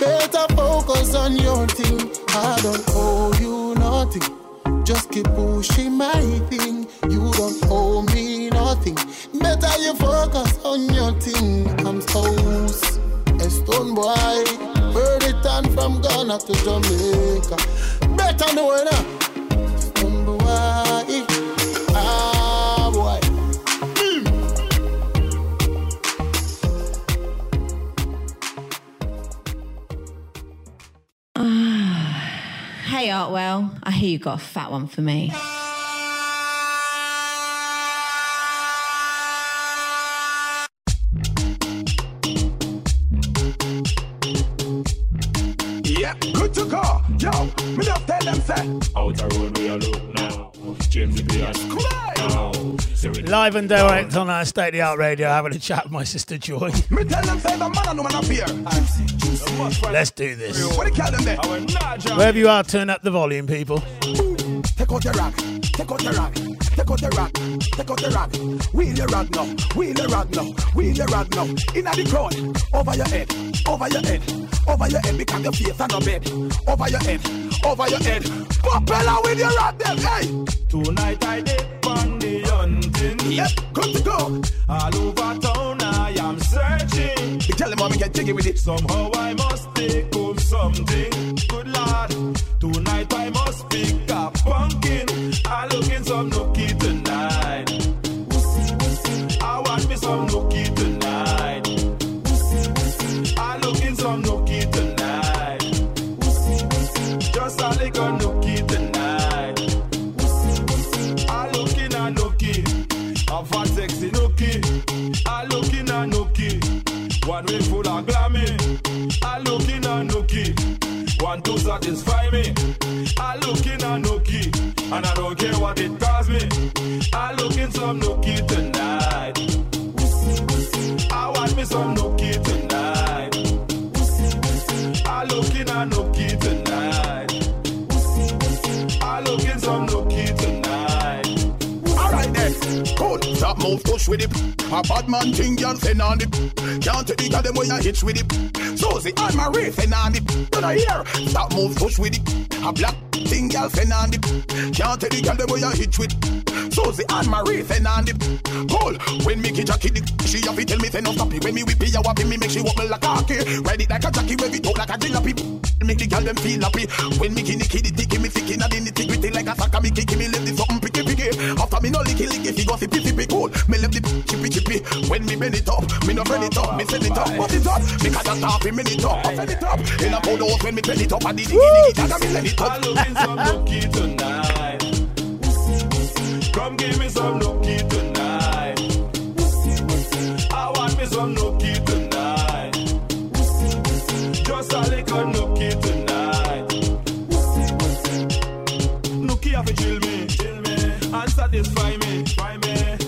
Better focus on your thing. I don't owe you nothing. Just keep pushing my thing. You don't owe me nothing. Better you focus on your thing. I'm house, a stone boy. Bird it from Ghana to Jamaica. Better know it Hey Artwell, I hear you got a fat one for me. Yeah, good to go. Yo, me just tell them say. Outer road we are look now. James Pierce. Now. Live and direct on our state of the art radio, having a chat with my sister Joy. Me tell them say the man and woman appear. Let's do this. What do you call them there? Wherever you are, turn up the volume, people. Take out your rock, take out your rock, take out your rock, take out your rock. Wheel your rock now, wheel your rock now, wheel your rock now. Inna the crowd, over your head, over your head, over your head because your face on no bed. Over your head, over your head. Propeller with your rock them, hey. Tonight I did on the hunting. Yep, good to go. All over town I am searching. You tell them how me get jiggy with it. Somehow I must take home something. Good lord, tonight I must pick a pumpkin. I looking some nookie tonight. One way full of glammy. I looking a nookie. Want to satisfy me. I looking a nookie. And I don't care what it costs me. I looking some nookie tonight. I want me some nookie tonight. I looking a nookie Stop move, push with it. A bad man thing, girl, send on it. Can't take it, them when you hitch with it. Susie, my race, send on it. You I hear? stop move, push with it. A black thing, girl, send on it. Can't take it, them when you hitch with it. Susie, my race, send on it. Cool. When me a kid, she have to tell me, say no stop it. When me whip it, you whop it, me make she wobble like a hockey. It like a jockey, wave it out like a jalopy. Make the girl them feel happy. When me kid, it take me in the nitty gritty like a sucker. Me kick me let the something picky. After me no licky licky fi go fi pee pee cool. Me left the chippy chippy. When me bend it up, me no bend it up. Me send it up, what it up? Because I stop me bend it up, I send it up. In a house when me bend it up, and the diggy diggy dagger me send it up. I'm some nookie tonight. Come give me some nookie tonight. I want me some nookie tonight. Just a little nookie tonight.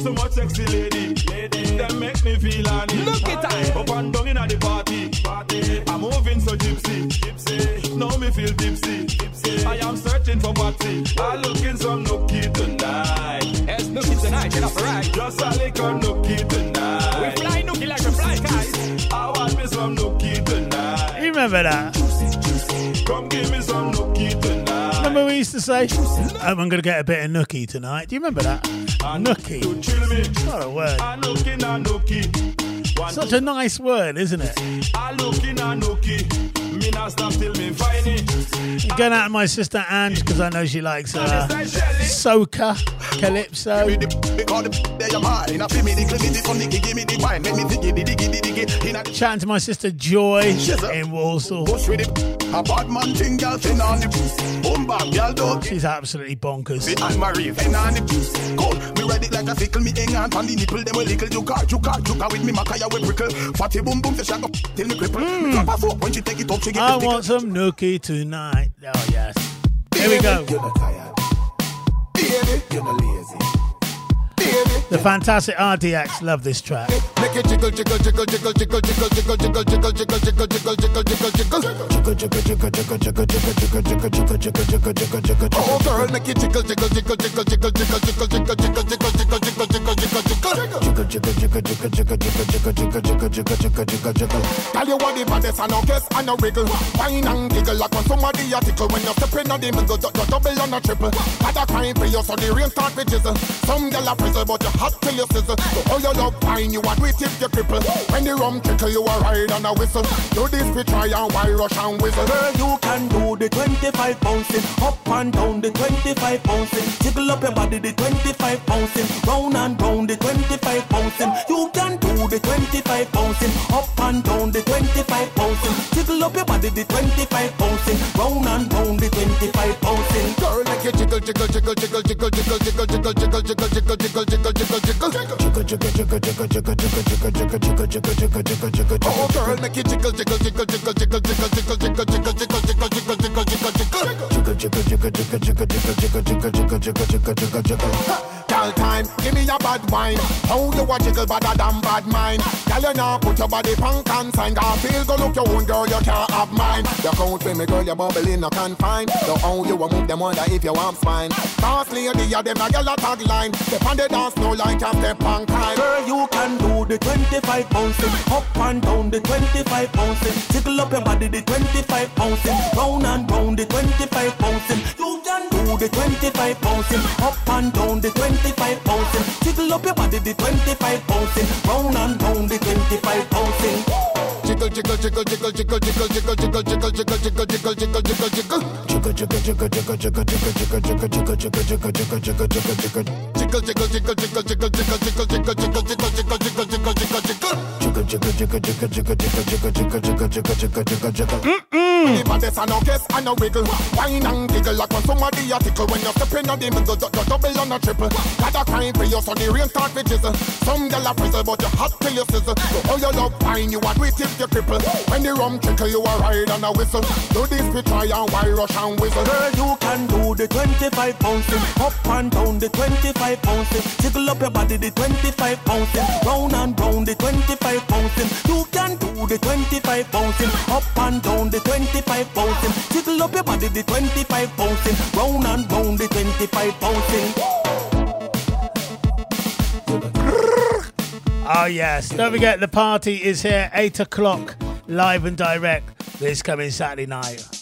So much sexy lady, lady, that make me feel honey. Nookie time, up and down inna the party, party. I'm moving so gypsy, gypsy. Now me feel tipsy, tipsy. I am searching for party. I looking some nookie tonight. Yes, nookie tonight, get up right. Just a little nookie tonight. We fly nookie like we fly guys. I want me some nookie tonight. You remember that? Come give me some nookie tonight. Remember we used to say, oh, I'm going to get a bit of nookie tonight. Do you remember that? Nookie. What a word. Such a nice word, isn't it? I'm going out to my sister Ange because I know she likes uh, soca, calypso. Chatting to my sister Joy in Walsall. She's absolutely bonkers prickle. Fatty boom boom, the up till the cripple. Mm. When she take it up, she get I the want some nookie tonight. Oh, yes. Here we go. You're not tired. Baby, you're not lazy. Baby, the fantastic RDX love this track. Make it jiggle, jiggle, jiggle, jiggle, jiggle, jiggle, jiggle, jiggle, jiggle, jiggle, jiggle, jiggle, jiggle, jiggle, jiggle. Jiggle, jiggle, jiggle, jiggle, jiggle, jiggle, jiggle, jiggle, jiggle, jiggle, jiggle, jiggle, jiggle. Oh, jiggle, jiggle, jiggle, jiggle, jiggle, jiggle, jiggle, jiggle, jiggle, jiggle, jiggle, jiggle, jiggle, jiggle, jiggle. Jiggle, jiggle, jiggle, jiggle, jiggle, jiggle, jiggle, jiggle, jiggle, jiggle, jiggle. Tell you what the baddest and no guess and no wriggle. Wine and giggle like when somebody a tickle. When you step in on the middle, you double and a triple. Had a crime for you, so the rain start with jizzle. Some a frizzle, but you hot till you sizzle. So all your love wine, you a do it if you cripple. When the rum tickle, you a ride and a whistle. Do this we try and why rush and whistle. Girl, you can do the 25 bouncing, up and down the 25 bouncing, jiggle up your body the 25 bouncing, round and round the 25 bouncing. You can do the 25 bouncing, up and down the 25 bouncing, jiggle up your body the 25 bouncing, round and round the 25 bouncing. Girl, make you jiggle, jiggle, jiggle, jiggle, jiggle, jiggle, jiggle, jiggle, jiggle, jiggle, jiggle, jiggle, jiggle, Oh, girl, make you jiggle, jiggle, jiggle, jiggle, jiggle, jiggle, jiggle, jiggle, jiggle, jiggle, jiggle, jiggle, jiggle, jiggle, jiggle. Jiggle, jiggle, jiggle, jiggle, jiggle, jiggle, jiggle, jiggle, jiggle, jiggle, jiggle. Girl time, give me a bad wine. How you a jiggle better than bad mind? Girl, you now put your body punk and sign. God feel go look your own girl, you can't have mine. You count for me, girl, you bubbling, no confine. So how you a move them wonder if you want spine. Boss lady, yeah, them a girl a tagline. Step on the dance floor like a step on time. Girl, you can do the 25 bouncing, up and down the 25 bouncing, jiggle up your body the 25 bouncing, round and round the 25 bouncing. You can do the 25 bouncing, up and down the 25 bouncing, jiggle up your body the 25 bouncing, round and round the 25 bouncing. Jiggle, jiggle, jiggle, jiggle, jiggle, jiggle, jiggle, jiggle, jiggle, jiggle, jiggle, jiggle, jiggle, jiggle, jiggle. Jiggle, jiggle, jiggle, jiggle, jiggle, jiggle, jiggle, jiggle, jiggle, jiggle, jiggle, jiggle, jiggle, jiggle. Jiggle, jiggle, jiggle, jiggle, jiggle, jiggle, jiggle, jiggle, jiggle, jiggle, jiggle, jiggle, jiggle, jiggle, jiggle. Jiggle, jiggle, jiggle, jiggle, jiggle, jiggle, jiggle, jiggle, jiggle, jiggle, jiggle, jiggle, jiggle. The baddest and no guess and no wiggle. Wine and giggle like when somebody a tickle. When you step in on the middle, you double and a triple. Got a crime for you, so the rain start with jizzle. Some gyal a frizzle, but you hot till you sizzle. So all your love wine, you a do it if you cripple. When the rum trickle, you a ride and a whistle. Do this we try and why rush and whistle. Girl, you can do the 25 bouncing, up and down the 25 bouncing, jiggle up your body the 25 bouncing, round and round the 25 bouncing. You can do the 25 bouncing, up and down the 25 bouncing, jiggle up your body the 25 bouncing, round and round the 25 bouncing. Oh, yes. Don't forget, the party is here, 8 o'clock, live and direct, this coming Saturday night.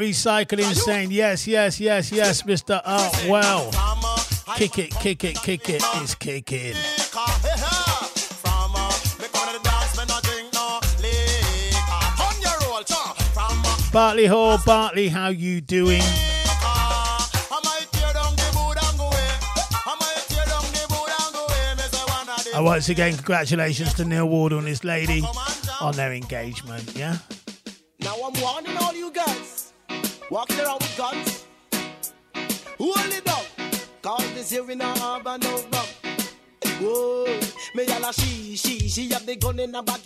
recycling saying yes, yes, yes, yes, Mr. Uh, well. Kick it, kick it, kick it, it's kicking. Bartley Hall, Bartley, how you doing? And once again, congratulations to Neil Ward and his lady on their engagement, yeah? it out with guns. Hold it down. Cause this here we not have a no rum. Whoa. Me yalla she, she, she have the gun in her back.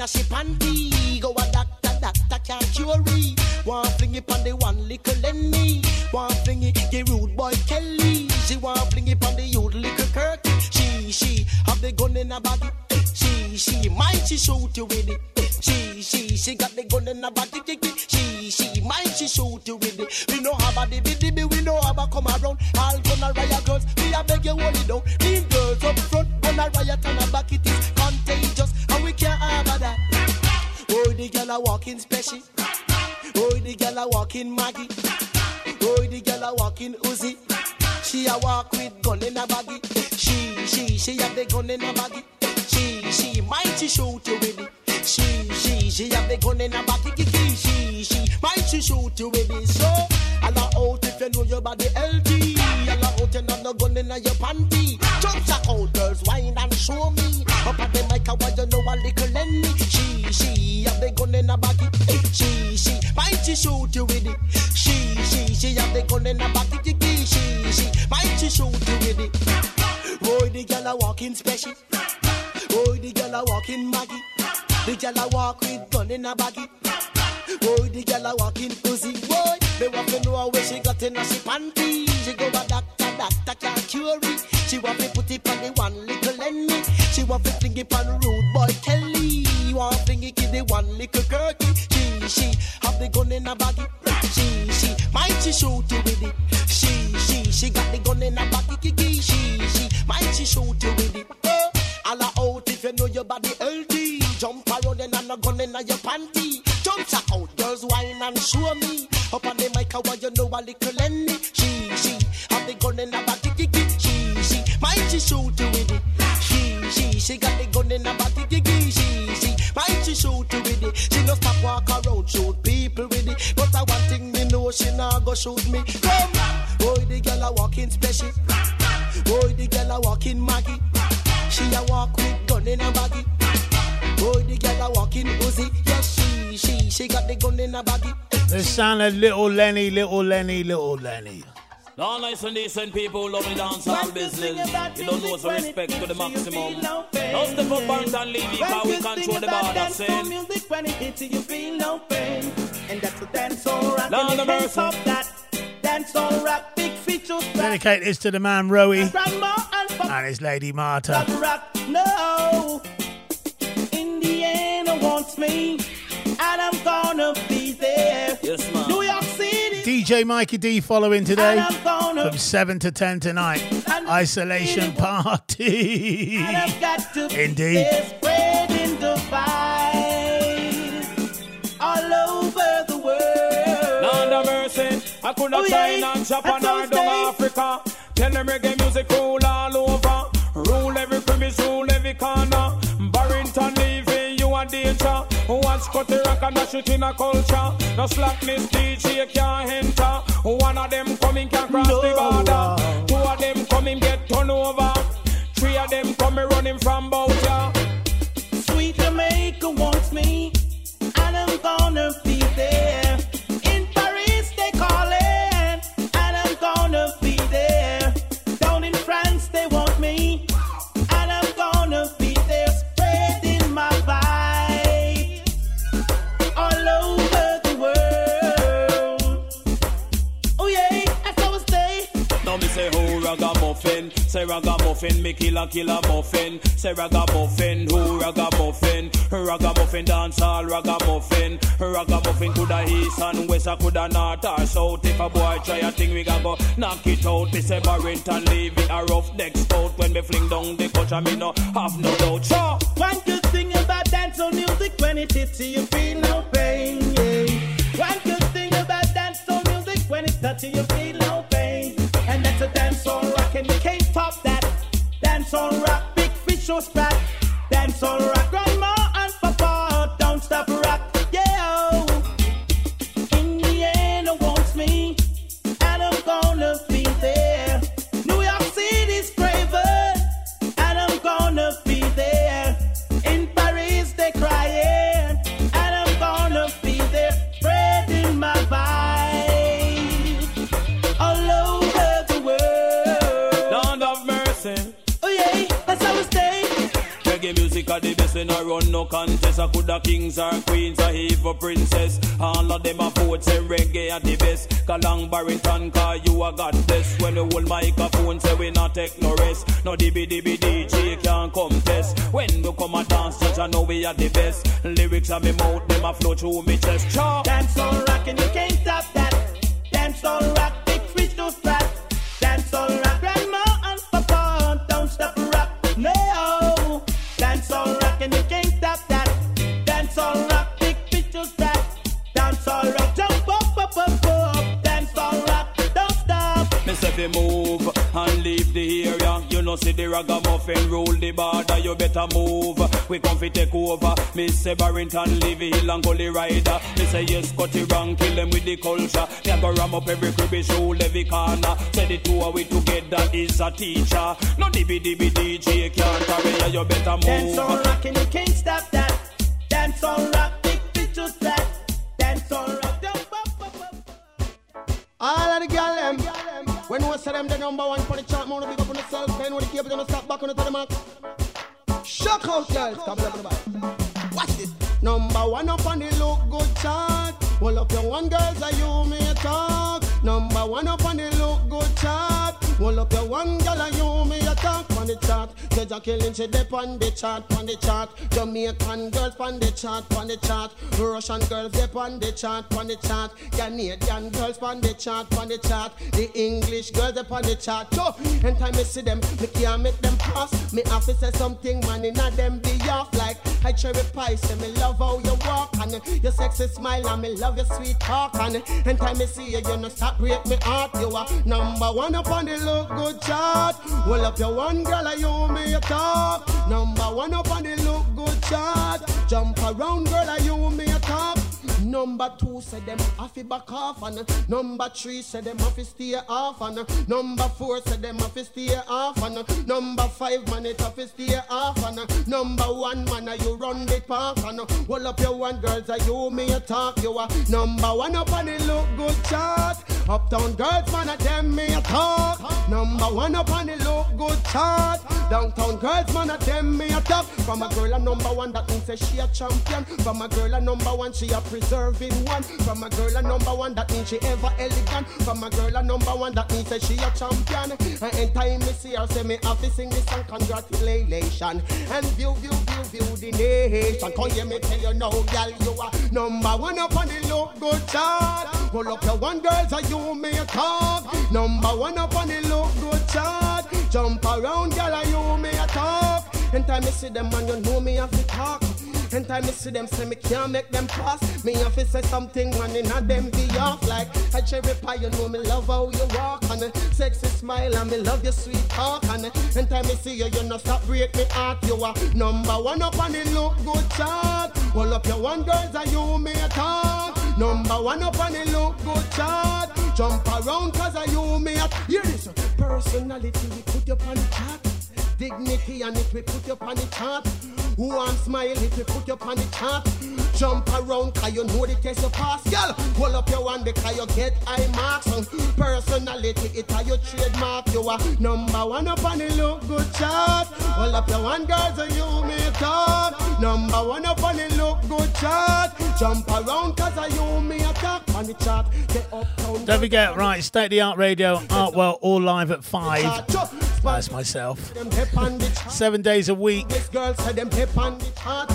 inna and panties. she, she. Might she shoot you with it? She, she, she have the gun in her back, the key, she, she. Might she shoot you with it? Boy, the girl a walking special. Boy, the girl a walking Maggie. The girl a walk with gun in her baggy. Boy, the girl a walking pussy. Boy, me want to know where she got in her she panty. She go a doctor, doctor can't cure it. She want me put it on the one little enemy. She want me fling it on rude boy Kelly. Want fling it in the one little Kirky she have the gun in a baggy. She, she, might she shoot you with it. She, she, she got the gun in a baggy. She, she, might she shoot you with it. Uh, all out if you know your body healthy. Jump around and I'm gun in your panty. Jumps out, girls whine and show me. Up on the mic, how you know a little Lenny. She, she, have the gun in a baggy. She, she, might she shoot you with it. She, she, she got the gun in a baggy. She, she, might she shoot you she go shoot me. Come, boy, the girl a walking special. Boy, the girl a walking Maggie. She a walk with gun in baggy. Boy, the girl a walking Uzi. Yes, she, she, she got the gun in a baggy. Little Lenny, little Lenny, little Lenny. All nice and decent people who love the dance all business. You don't know so respect to the maximum. Now step up back and leave it, cause we control the border, saying. music when it hits you, you feel no pain. And that's a dance all rock. Lord and of can't mercy. stop that. Dance all rock, big features, Dedicate this to the man Rowie and papa and his lady Marta. rock. No. Indiana wants me, and I'm gonna be there. Yes, man. New York City. DJ Mikey D following today And I'm gonna- from 7 to 10 tonight. Isolation Party. And I've got to be Indeed. there, spreading the vibes all over the world. Lord of mercy, I could not Oh, China yeah. and Japan or how Africa. Tell them reggae music rule all over. One Scotty rock and dash it in a culture. No slackness DJ can't enter. One of them coming can cross the border. Two of them coming get turned over. Three of them coming running from Boucher. Ragamuffin, me kill a killer muffin. Say ragamuffin, who ragamuffin, ragamuffin dance all ragamuffin. Ragamuffin coulda east and west, I coulda north or south. If a boy try a thing, we gon' go knock it out. Me say Barrington leave it a rough neck stout. When me fling down the culture, me no have no doubt. Sure. One good thing about dancehall music when it hits you, you feel no pain. Yeah. One good thing about dancehall music when it touches you, feel no pain. And that's a dancehall rock, and stop that. Dancehall rock, big fish or sprat. Dancehall rock, grandma and papa don't stop of. Oh yeah, that's how we stay. Reggae music are the best when I run no contest. I coulda kings or queens or even princess. All of them a vote say reggae are the best. Kalang Barrington car you a god bless. When the whole microphone say we not take no rest. No DB DB DJ can't contest. When we come a dance church I know we are the best. Lyrics on me mouth them a flow through me chest. Cha. Dance on rock and you can't stop that. Dance on rock, big fish to flat. Dance on rock, rock, jump up, up, up, up. Dance on rock, don't stop. Me say fi move and leave the area. You know see the ragamuffin rule the border. You better move. We come fi take over. Me say Barrington leave hill and gully rider. Me say yes, cut it wrong, kill them with the culture. Me a go ram up every cribby show, every corner. Say the two of we together is a teacher. No DB DB DJ can't carry ya. You better move. Dance on rock and you can't stop that. Dance on rock, big to flat. All of the girl them, when we say them the number one for the chart, more big up on themselves, then when the cable them stop back on the to the mark. Shock out girls, come on, everybody. Watch this. Number one up on the look good chart. Well up your one girls are you may talk. Number one up on the look good chart. Well up your one girl are you may talk on the chart. Say Jacqueline she dip on the chart, on the chart. Jamaican girls on the chart, on the chart. Russian girls dip on the chart, on the chart. Canadian girls on the chart, on the chart. The English girls up on the chart. So, anytime I see them, me can't make them pass. Me have to say something, man, inna them be off like I cherry pie. Say me love how you walk and your sexy smile and me love your sweet talk and time I see you, you know stop break me heart. You are number one up on the look good chart. Well up your one girl, and you me a talk. Number one up on the look good chart. Jump around, girl, and you me a talk. Number two said them have to back off and number three said them have to stay off and number four said them have to stay off and number five man it have to stay off and number one man you run the park and hold up your one girls uh, you me a talk? You are number one up on the look good chart. Uptown girls man uh, them me a talk. Number one up on the look good chart. Downtown girls man uh, them me a talk. From a girl a number one that means say she a champion. From a girl a number one she a preserving one. From a girl a number one that means she ever elegant. From a girl a number one that means she a champion. And time me see her say me have to sing this song congratulations and view view view view the nation. Come hear me tell you now girl you are number one up on the look good chart. Hold up your one girls are you me a talk number one up on the look good chart. Jump around girl are you a talk and time me see them man you know me have to talk and time me see them say me can't make them pass Me have to say something man in a them be off Like a cherry pie you know me love how you walk And a sexy smile and me love your sweet talk And and time me see you you no stop break me heart You are number one up on the look good chart. Hold up your one girls and you a talk. Number one up on the look good chart. Jump around cause I you me a Hear this Personality we put you on the chart Dignity and it we put you on the chart who want smile if we put you on the chart Jump around cause you know the test you pass Girl, hold up your one because you get high marks. And Personality, it are your trademark. You are number one up on the look good chart. Hold up your one girls and you may talk Number one up on the look good chart. Jump around cause I you me on the chart Don't forget, right, State of the Art Radio, art Artwell, all live at 5. That's myself. Seven days a week.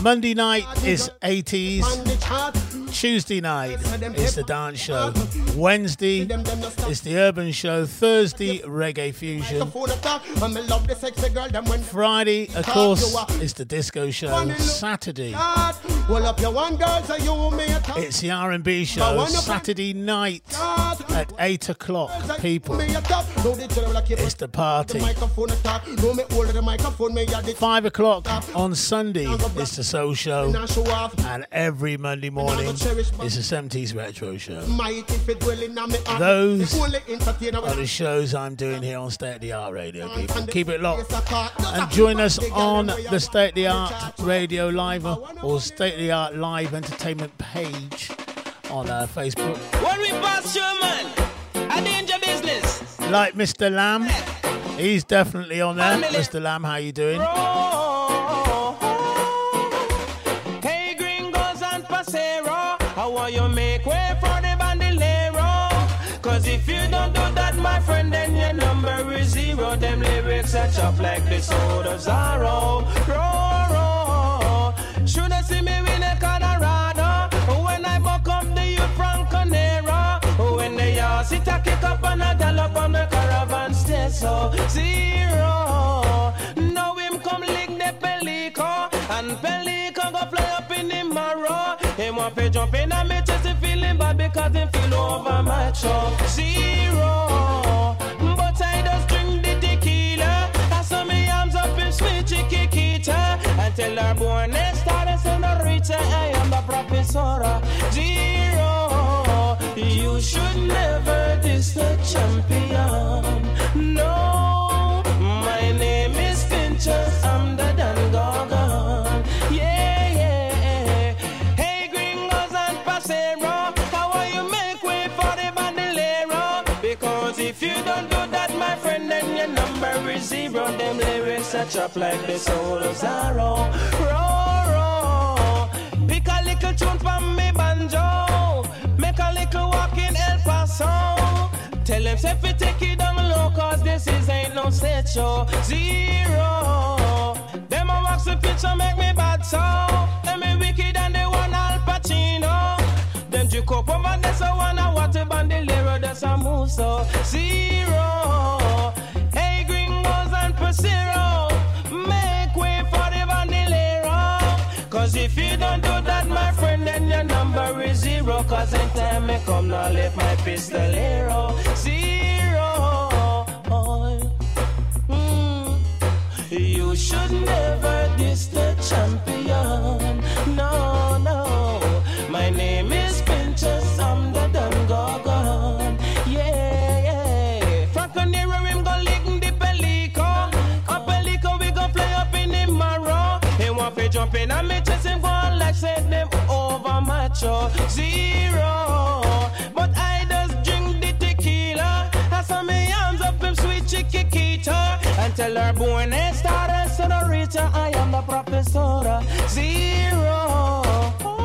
Monday night is 80s. Tuesday night is the dance show. Wednesday is the urban show. Thursday, reggae fusion. Friday, of course, is the disco show. Saturday, it's the R&B show. Saturday night at 8 o'clock, people. It's the party. Five o'clock on Sunday is the soul show, and every Monday morning is the 70s retro show. Those are the shows I'm doing here on State of the Art Radio, people. Keep it locked and join us on the State of the Art Radio Live or State the Art Live Entertainment page on uh, Facebook. When we pass through, man, a danger business. Like Mr. Lamb, he's definitely on there. Mr. Lamb, how you doing? Hey, gringos and pasero, how will you make way for the bandolero? Cause if you don't do that, my friend, then your number is zero. Them lyrics are chopped like the sword of Zorro. Roar, roar. A kick up and a gallop on the caravan stay so zero. Now him come lick the pelico and pelico go fly up in the marrow. Him want to jump in and me chest he feeling bad because him feel over my chop zero. But I just drink the tequila. I saw me arms up in sweet chiquita and tell her born next star senorita I am the professor zero. Should never the champion. No, my name is Pinchers. I'm the Dan. Yeah, yeah. Hey, and you make way for the bandolero? Because if you don't do that, my friend, then your number is zero. Them lyrics are chopped like the soul of. Pick a little tune from me banjo. Make a little Paso. Tell them if we take it down low, cause this is ain't no set show. Zero. Them a wax the picture, make me bad so. Them me wicked and they want Al Pacino. Them drink up over there, so one a water bandolero, that's a move so. Zero. Hey, gringos and Pasero. Make zero. Cause in time me come, now left my pistolero. Zero. Mm. You should never diss the champion. zero. But I just drink the tequila. Me up sweet chicky. And tell her senorita. I am the zero. Oh,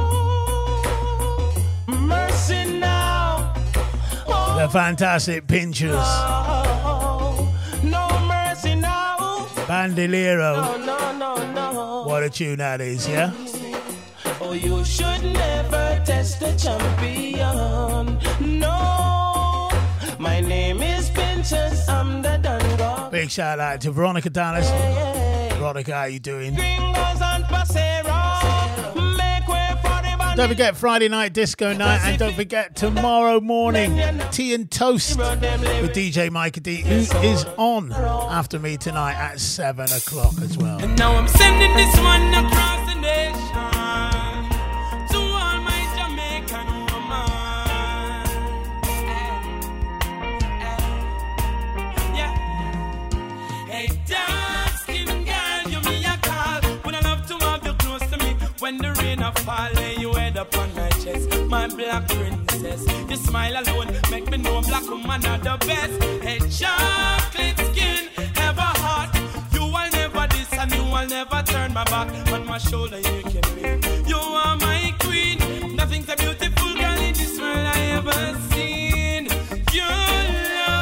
oh, the fantastic pinchers. No mercy now. Bandolero. No, no, no, what a tune that is, yeah? Oh, you should never test a champion. No, my name is I'm the Dungo. Big shout out to Veronica Dallas. Hey, hey. Veronica, how you doing? Don't forget Friday night disco night, and don't forget tomorrow morning tea and toast with DJ Mikey D, who is on after me tonight at seven o'clock as well. rain a fall, you head up on my chest. My black princess, your smile alone make me know black woman are the best. Hey, chocolate skin, ever hot. You will never this and you will never turn my back. On my shoulder you can be, You are my queen. Nothing's a beautiful girl in this world I ever seen. Your love.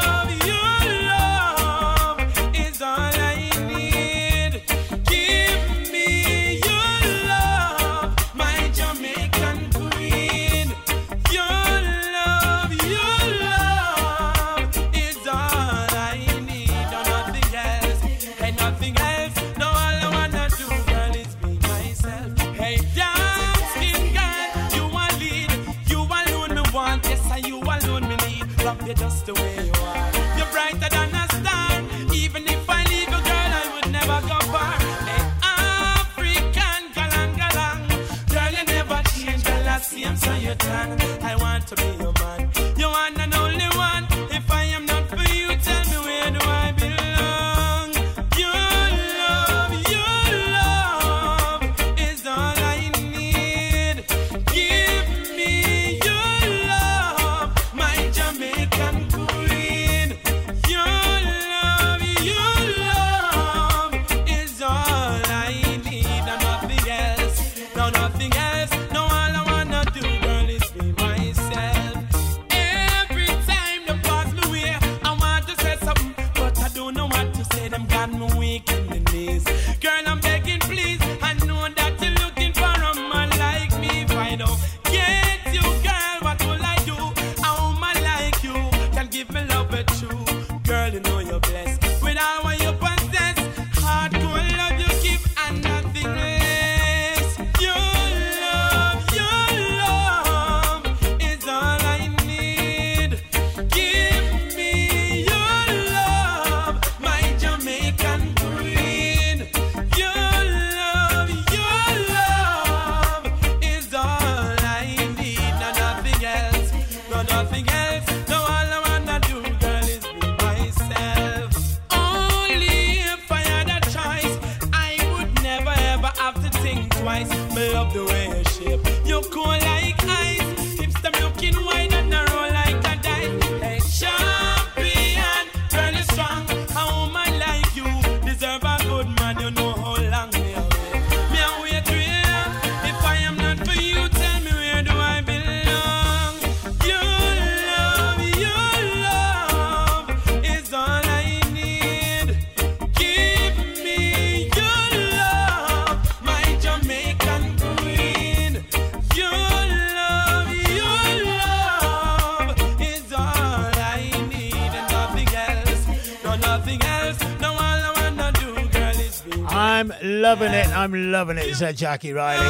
I'm loving it. I'm loving it, said Jackie Riley.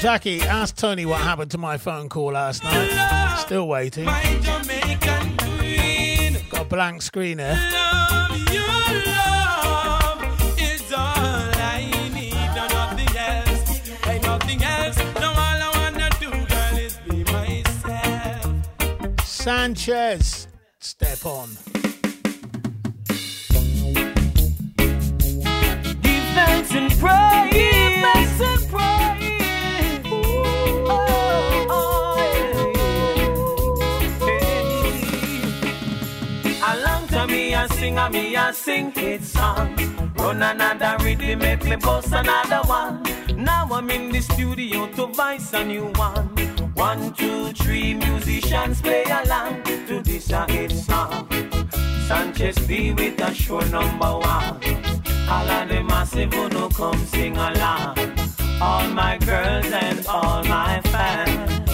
Jackie, ask Tony what happened to my phone call last night. Still waiting. Got a blank screen here. Sanchez, step on. A me a sing it song. Run another rhythm, make me bust another one. Now I'm in the studio to voice a new one. One, two, three, musicians play along to this a hit song. Sanchez D with a show number one. All of the massive who no come sing along. All my girls and all my fans.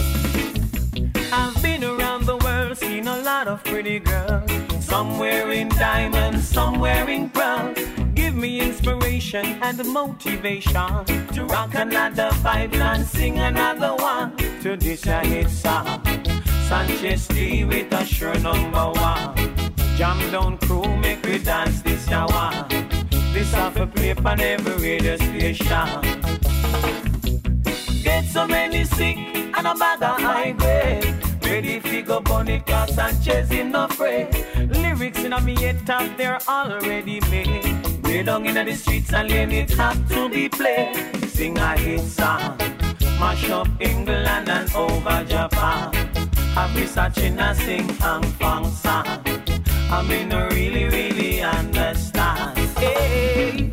I've been around the world, seen a lot of pretty girls. Some wearing diamonds, some wearing pearls. Give me inspiration and motivation to rock another vibe and sing another one to this a hit song. Sanchez D with a sure number one. Jam down crew, make we dance this hour. This off a play on every radio station. Get so many sick and a bag of high grade. Ready fi go bunny cause Sanchez in no fray. Lyrics in a me head top, they're already made. Way down in the streets and lane it have to be played. Sing a hit song. Mash up England and over Japan. Have me searching a sing Hong Kong song. I mean, I really, really understand. Hey.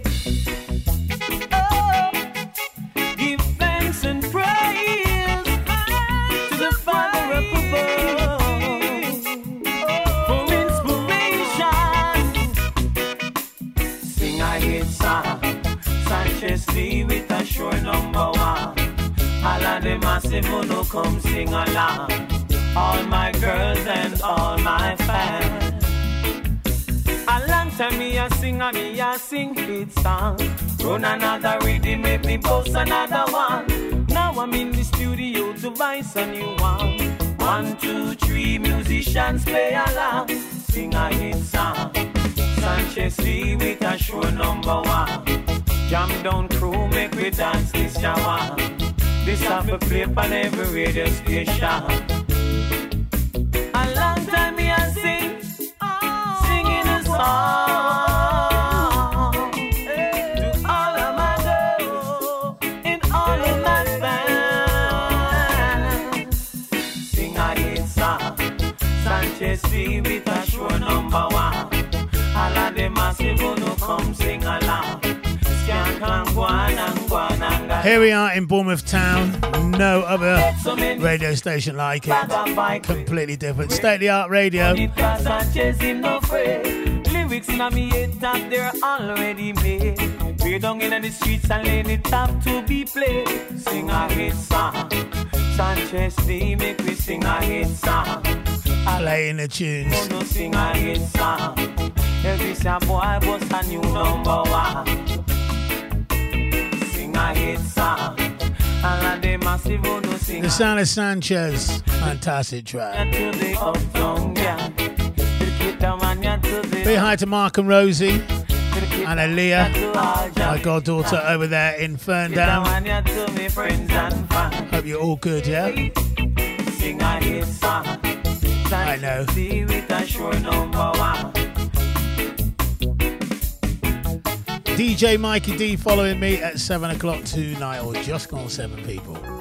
With a sure number one. All of the massive who come sing along. All my girls and all my fans. A long time me a sing and me a sing hit song. Run another rhythm, make me post another one. Now I'm in the studio to voice a new one. One, two, three, musicians play along. Sing a hit song. Sanchez D with a sure number one. Jam down crew, make we dance this shower. This have a play on every radio station. A long time me a sing, singing a song Here we are in Bournemouth Town. No other radio station like it. Completely different. State of the art radio. Because Sanchez in no fray. Lyrics in me head top, they're already made. Way down in the streets and lane it have to be played. Sing a hit song. Sanchez D make we sing a hit song. Playing the tunes. Oh no sing a hit song. Every some boy bust a new number one. The massive who no sing The sound of Sanchez. Fantastic track. to the uptown gang. Cricket man ya to the Big hi to Mark and Rosie. And Aaliyah, my goddaughter over there in Ferndown. man ya to me friends and fans. Hope you're all good, yeah? Sing a hit song. I know. DJ Mikey D following me at 7 o'clock tonight, or just gone 7 people.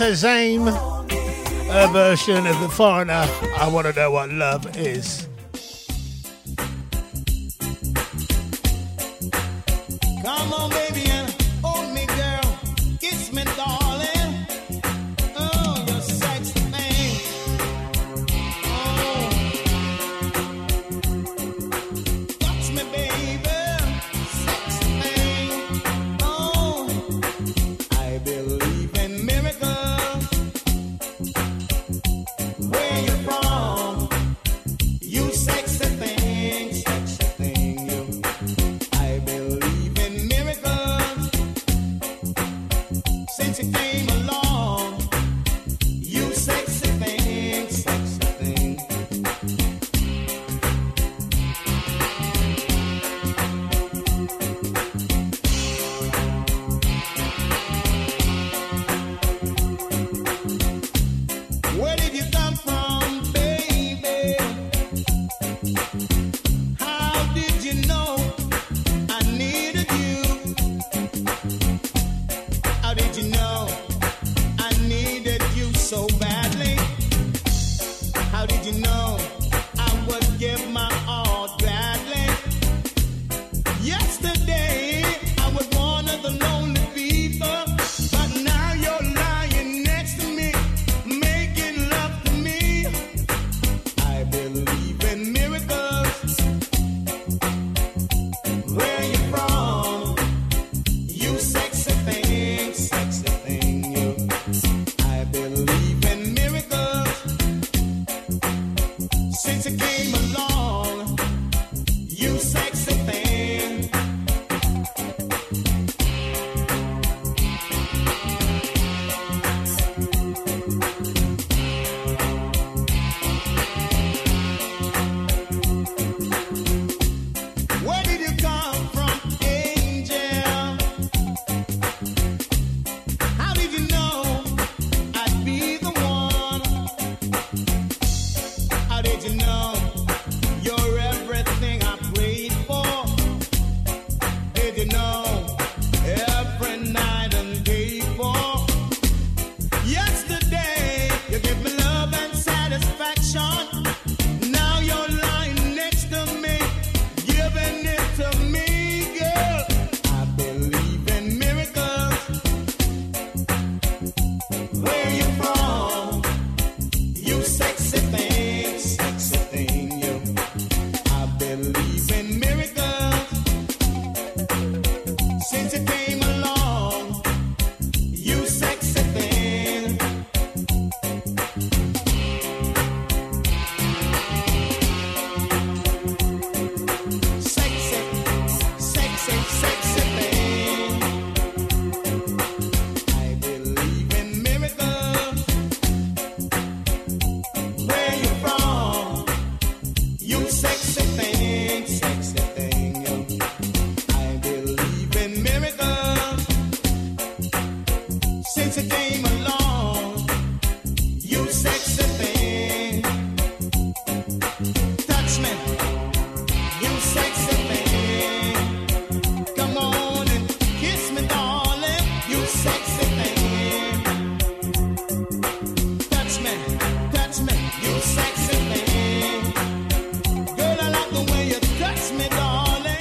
Tazame, a version of The Foreigner. I want to know what love is.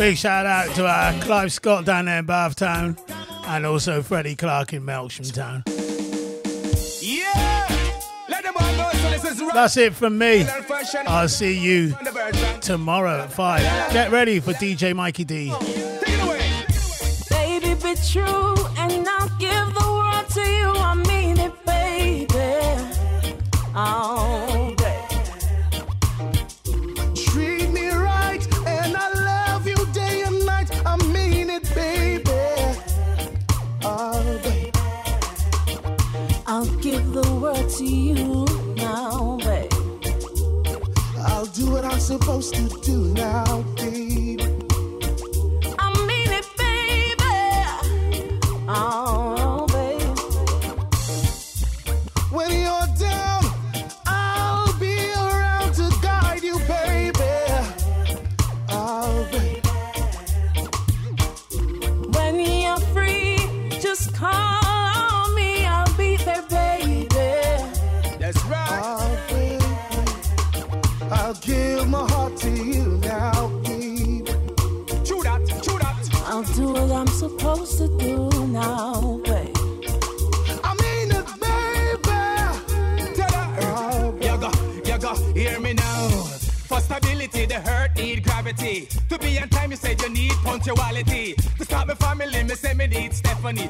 big shout out to uh, Clive Scott down there in Bath Town, and also Freddie Clark in Melksham Town. Yeah. That's it from me. I'll see you tomorrow at 5. Get ready for DJ Mikey D. Baby, be true. sexuality. To stop my family, me say me need Stephanie.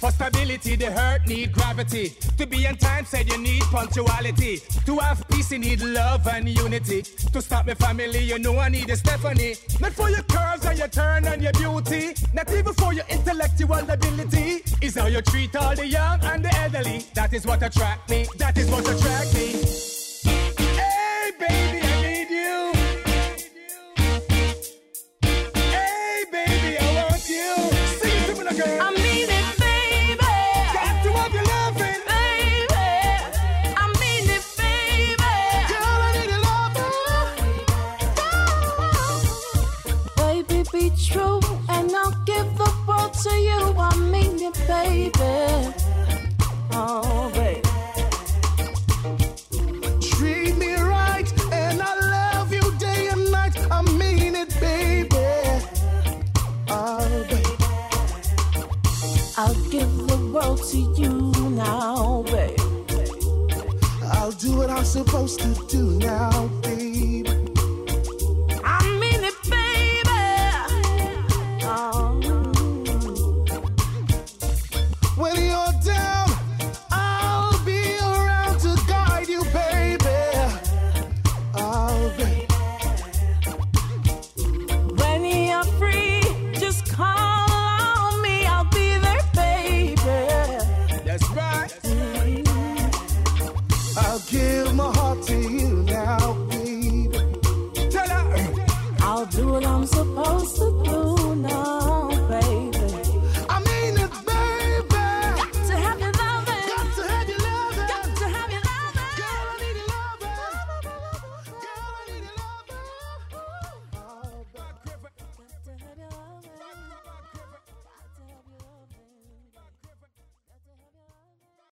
For stability, the hurt need gravity. To be in time, said you need punctuality. To have peace, you need love and unity. To stop my family, you know I need a Stephanie. Not for your curves and your turn and your beauty. Not even for your intellectual ability. Is how you treat all the young and the elderly. That is what attract me. That is what attract me. supposed to do now?